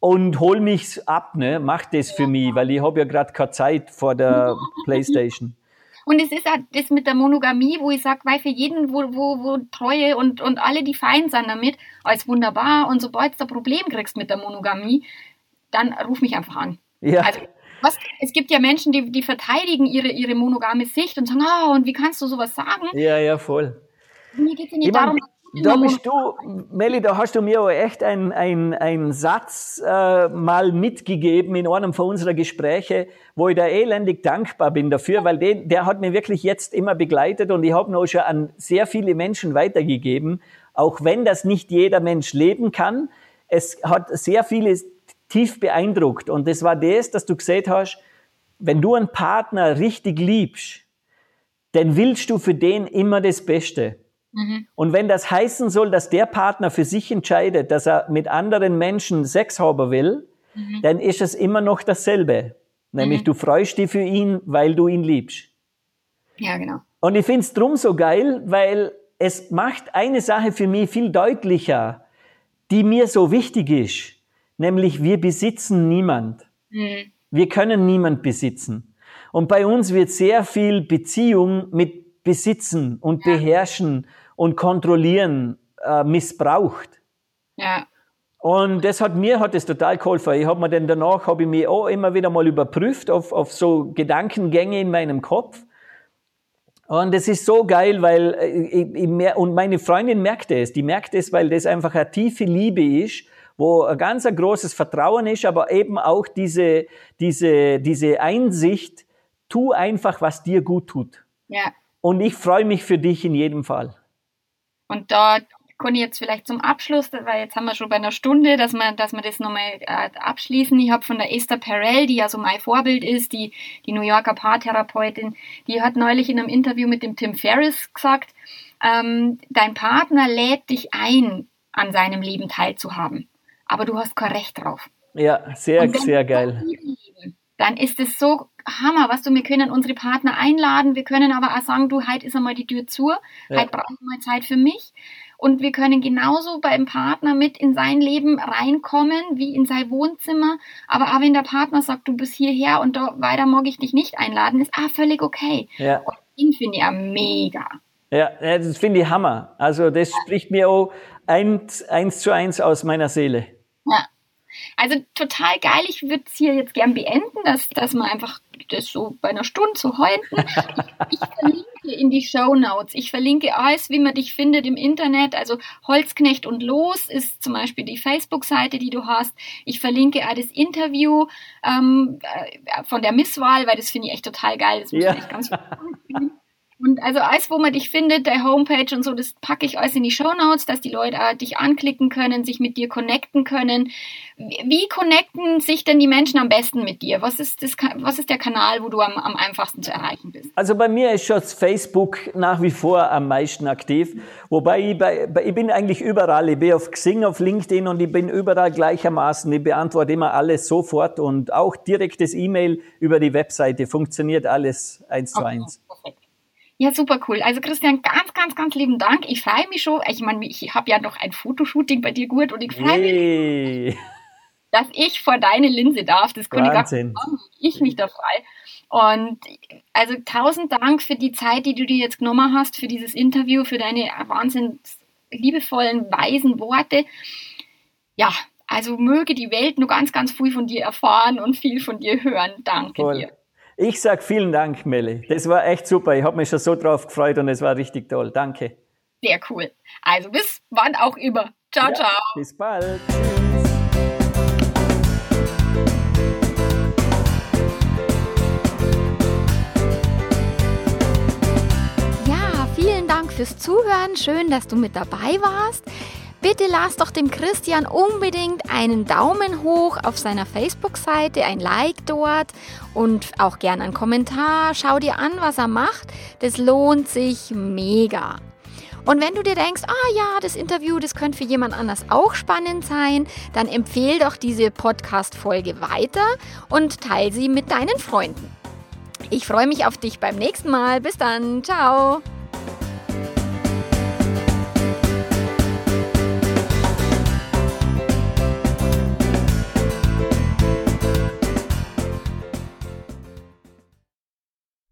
und hol mich ab, ne? Mach das für mich, weil ich habe ja gerade keine Zeit vor der Playstation. Und es ist auch das mit der Monogamie, wo ich sage, weil für jeden, wo, wo, wo Treue und, und alle, die fein sind damit, alles wunderbar. Und sobald du ein Problem kriegst mit der Monogamie, dann ruf mich einfach an. Ja. Also, was, es gibt ja Menschen, die, die verteidigen ihre, ihre monogame Sicht und sagen, ah, oh, und wie kannst du sowas sagen? Ja, ja, voll. Mir geht es ja nicht ich darum, da bist du, Melli, da hast du mir aber echt einen ein Satz äh, mal mitgegeben in einem von unserer Gespräche, wo ich da elendig dankbar bin dafür, weil den, der hat mir wirklich jetzt immer begleitet und ich habe ihn auch schon an sehr viele Menschen weitergegeben, auch wenn das nicht jeder Mensch leben kann. Es hat sehr viele tief beeindruckt und das war das, dass du gesagt hast, wenn du einen Partner richtig liebst, dann willst du für den immer das Beste. Mhm. Und wenn das heißen soll, dass der Partner für sich entscheidet, dass er mit anderen Menschen Sex haben will, mhm. dann ist es immer noch dasselbe. Nämlich mhm. du freust dich für ihn, weil du ihn liebst. Ja, genau. Und ich finde es drum so geil, weil es macht eine Sache für mich viel deutlicher, die mir so wichtig ist. Nämlich wir besitzen niemand. Mhm. Wir können niemand besitzen. Und bei uns wird sehr viel Beziehung mit Besitzen und ja. Beherrschen und Kontrollieren äh, missbraucht. Ja. Und das hat mir hat das total geholfen. Ich habe mir dann danach habe ich mich auch immer wieder mal überprüft auf, auf so Gedankengänge in meinem Kopf. Und das ist so geil, weil äh, ich, ich mehr, und meine Freundin merkt es. Die merkt es, weil das einfach eine tiefe Liebe ist, wo ein ganz ein großes Vertrauen ist, aber eben auch diese diese diese Einsicht. Tu einfach, was dir gut tut. Ja. Und ich freue mich für dich in jedem Fall. Und da ich jetzt vielleicht zum Abschluss, weil jetzt haben wir schon bei einer Stunde, dass wir, dass wir das nochmal äh, abschließen. Ich habe von der Esther Perel, die ja so mein Vorbild ist, die, die New Yorker Paartherapeutin, die hat neulich in einem Interview mit dem Tim Ferriss gesagt, ähm, dein Partner lädt dich ein, an seinem Leben teilzuhaben, aber du hast kein Recht drauf. Ja, sehr, sehr geil. Dann ist es so Hammer, was du, wir können unsere Partner einladen, wir können aber auch sagen, du, heute ist einmal die Tür zu, ja. heute brauche ich mal Zeit für mich. Und wir können genauso beim Partner mit in sein Leben reinkommen, wie in sein Wohnzimmer. Aber auch wenn der Partner sagt, du bist hierher und da weiter mag ich dich nicht einladen, ist ah völlig okay. Ja. Und den finde ich ja mega. Ja, das finde ich Hammer. Also das spricht mir auch eins, eins zu eins aus meiner Seele. Ja. Also total geil. Ich würde es hier jetzt gern beenden, dass, dass man einfach das so bei einer Stunde zu halten. Ich, ich verlinke in die Show Notes. Ich verlinke alles, wie man dich findet im Internet. Also Holzknecht und Los ist zum Beispiel die Facebook-Seite, die du hast. Ich verlinke auch das Interview ähm, äh, von der Misswahl, weil das finde ich echt total geil. Das muss ja. ich ganz und also alles, wo man dich findet, der Homepage und so, das packe ich alles in die Show Notes, dass die Leute dich anklicken können, sich mit dir connecten können. Wie connecten sich denn die Menschen am besten mit dir? Was ist, das, was ist der Kanal, wo du am, am einfachsten zu erreichen bist? Also bei mir ist schon Facebook nach wie vor am meisten aktiv. Wobei ich, bei, ich bin eigentlich überall. Ich bin auf Xing, auf LinkedIn und ich bin überall gleichermaßen. Ich beantworte immer alles sofort und auch direktes E-Mail über die Webseite funktioniert alles eins zu eins. Ja, super cool. Also Christian, ganz, ganz, ganz lieben Dank. Ich freue mich schon. Ich meine, ich habe ja noch ein Fotoshooting bei dir gut und ich freue mich, dass ich vor deine Linse darf. Das konnte ich gar nicht ich mich da frei. Und also tausend Dank für die Zeit, die du dir jetzt genommen hast, für dieses Interview, für deine wahnsinns liebevollen, weisen Worte. Ja, also möge die Welt nur ganz, ganz viel von dir erfahren und viel von dir hören. Danke Voll. dir. Ich sag vielen Dank, Melli. Das war echt super. Ich habe mich schon so drauf gefreut und es war richtig toll. Danke. Sehr cool. Also bis wann auch immer. Ciao, ja, ciao. Bis bald. Ja, vielen Dank fürs Zuhören. Schön, dass du mit dabei warst. Bitte lass doch dem Christian unbedingt einen Daumen hoch auf seiner Facebook-Seite, ein Like dort und auch gern einen Kommentar. Schau dir an, was er macht. Das lohnt sich mega. Und wenn du dir denkst, ah ja, das Interview, das könnte für jemand anders auch spannend sein, dann empfehle doch diese Podcast-Folge weiter und teile sie mit deinen Freunden. Ich freue mich auf dich beim nächsten Mal. Bis dann. Ciao.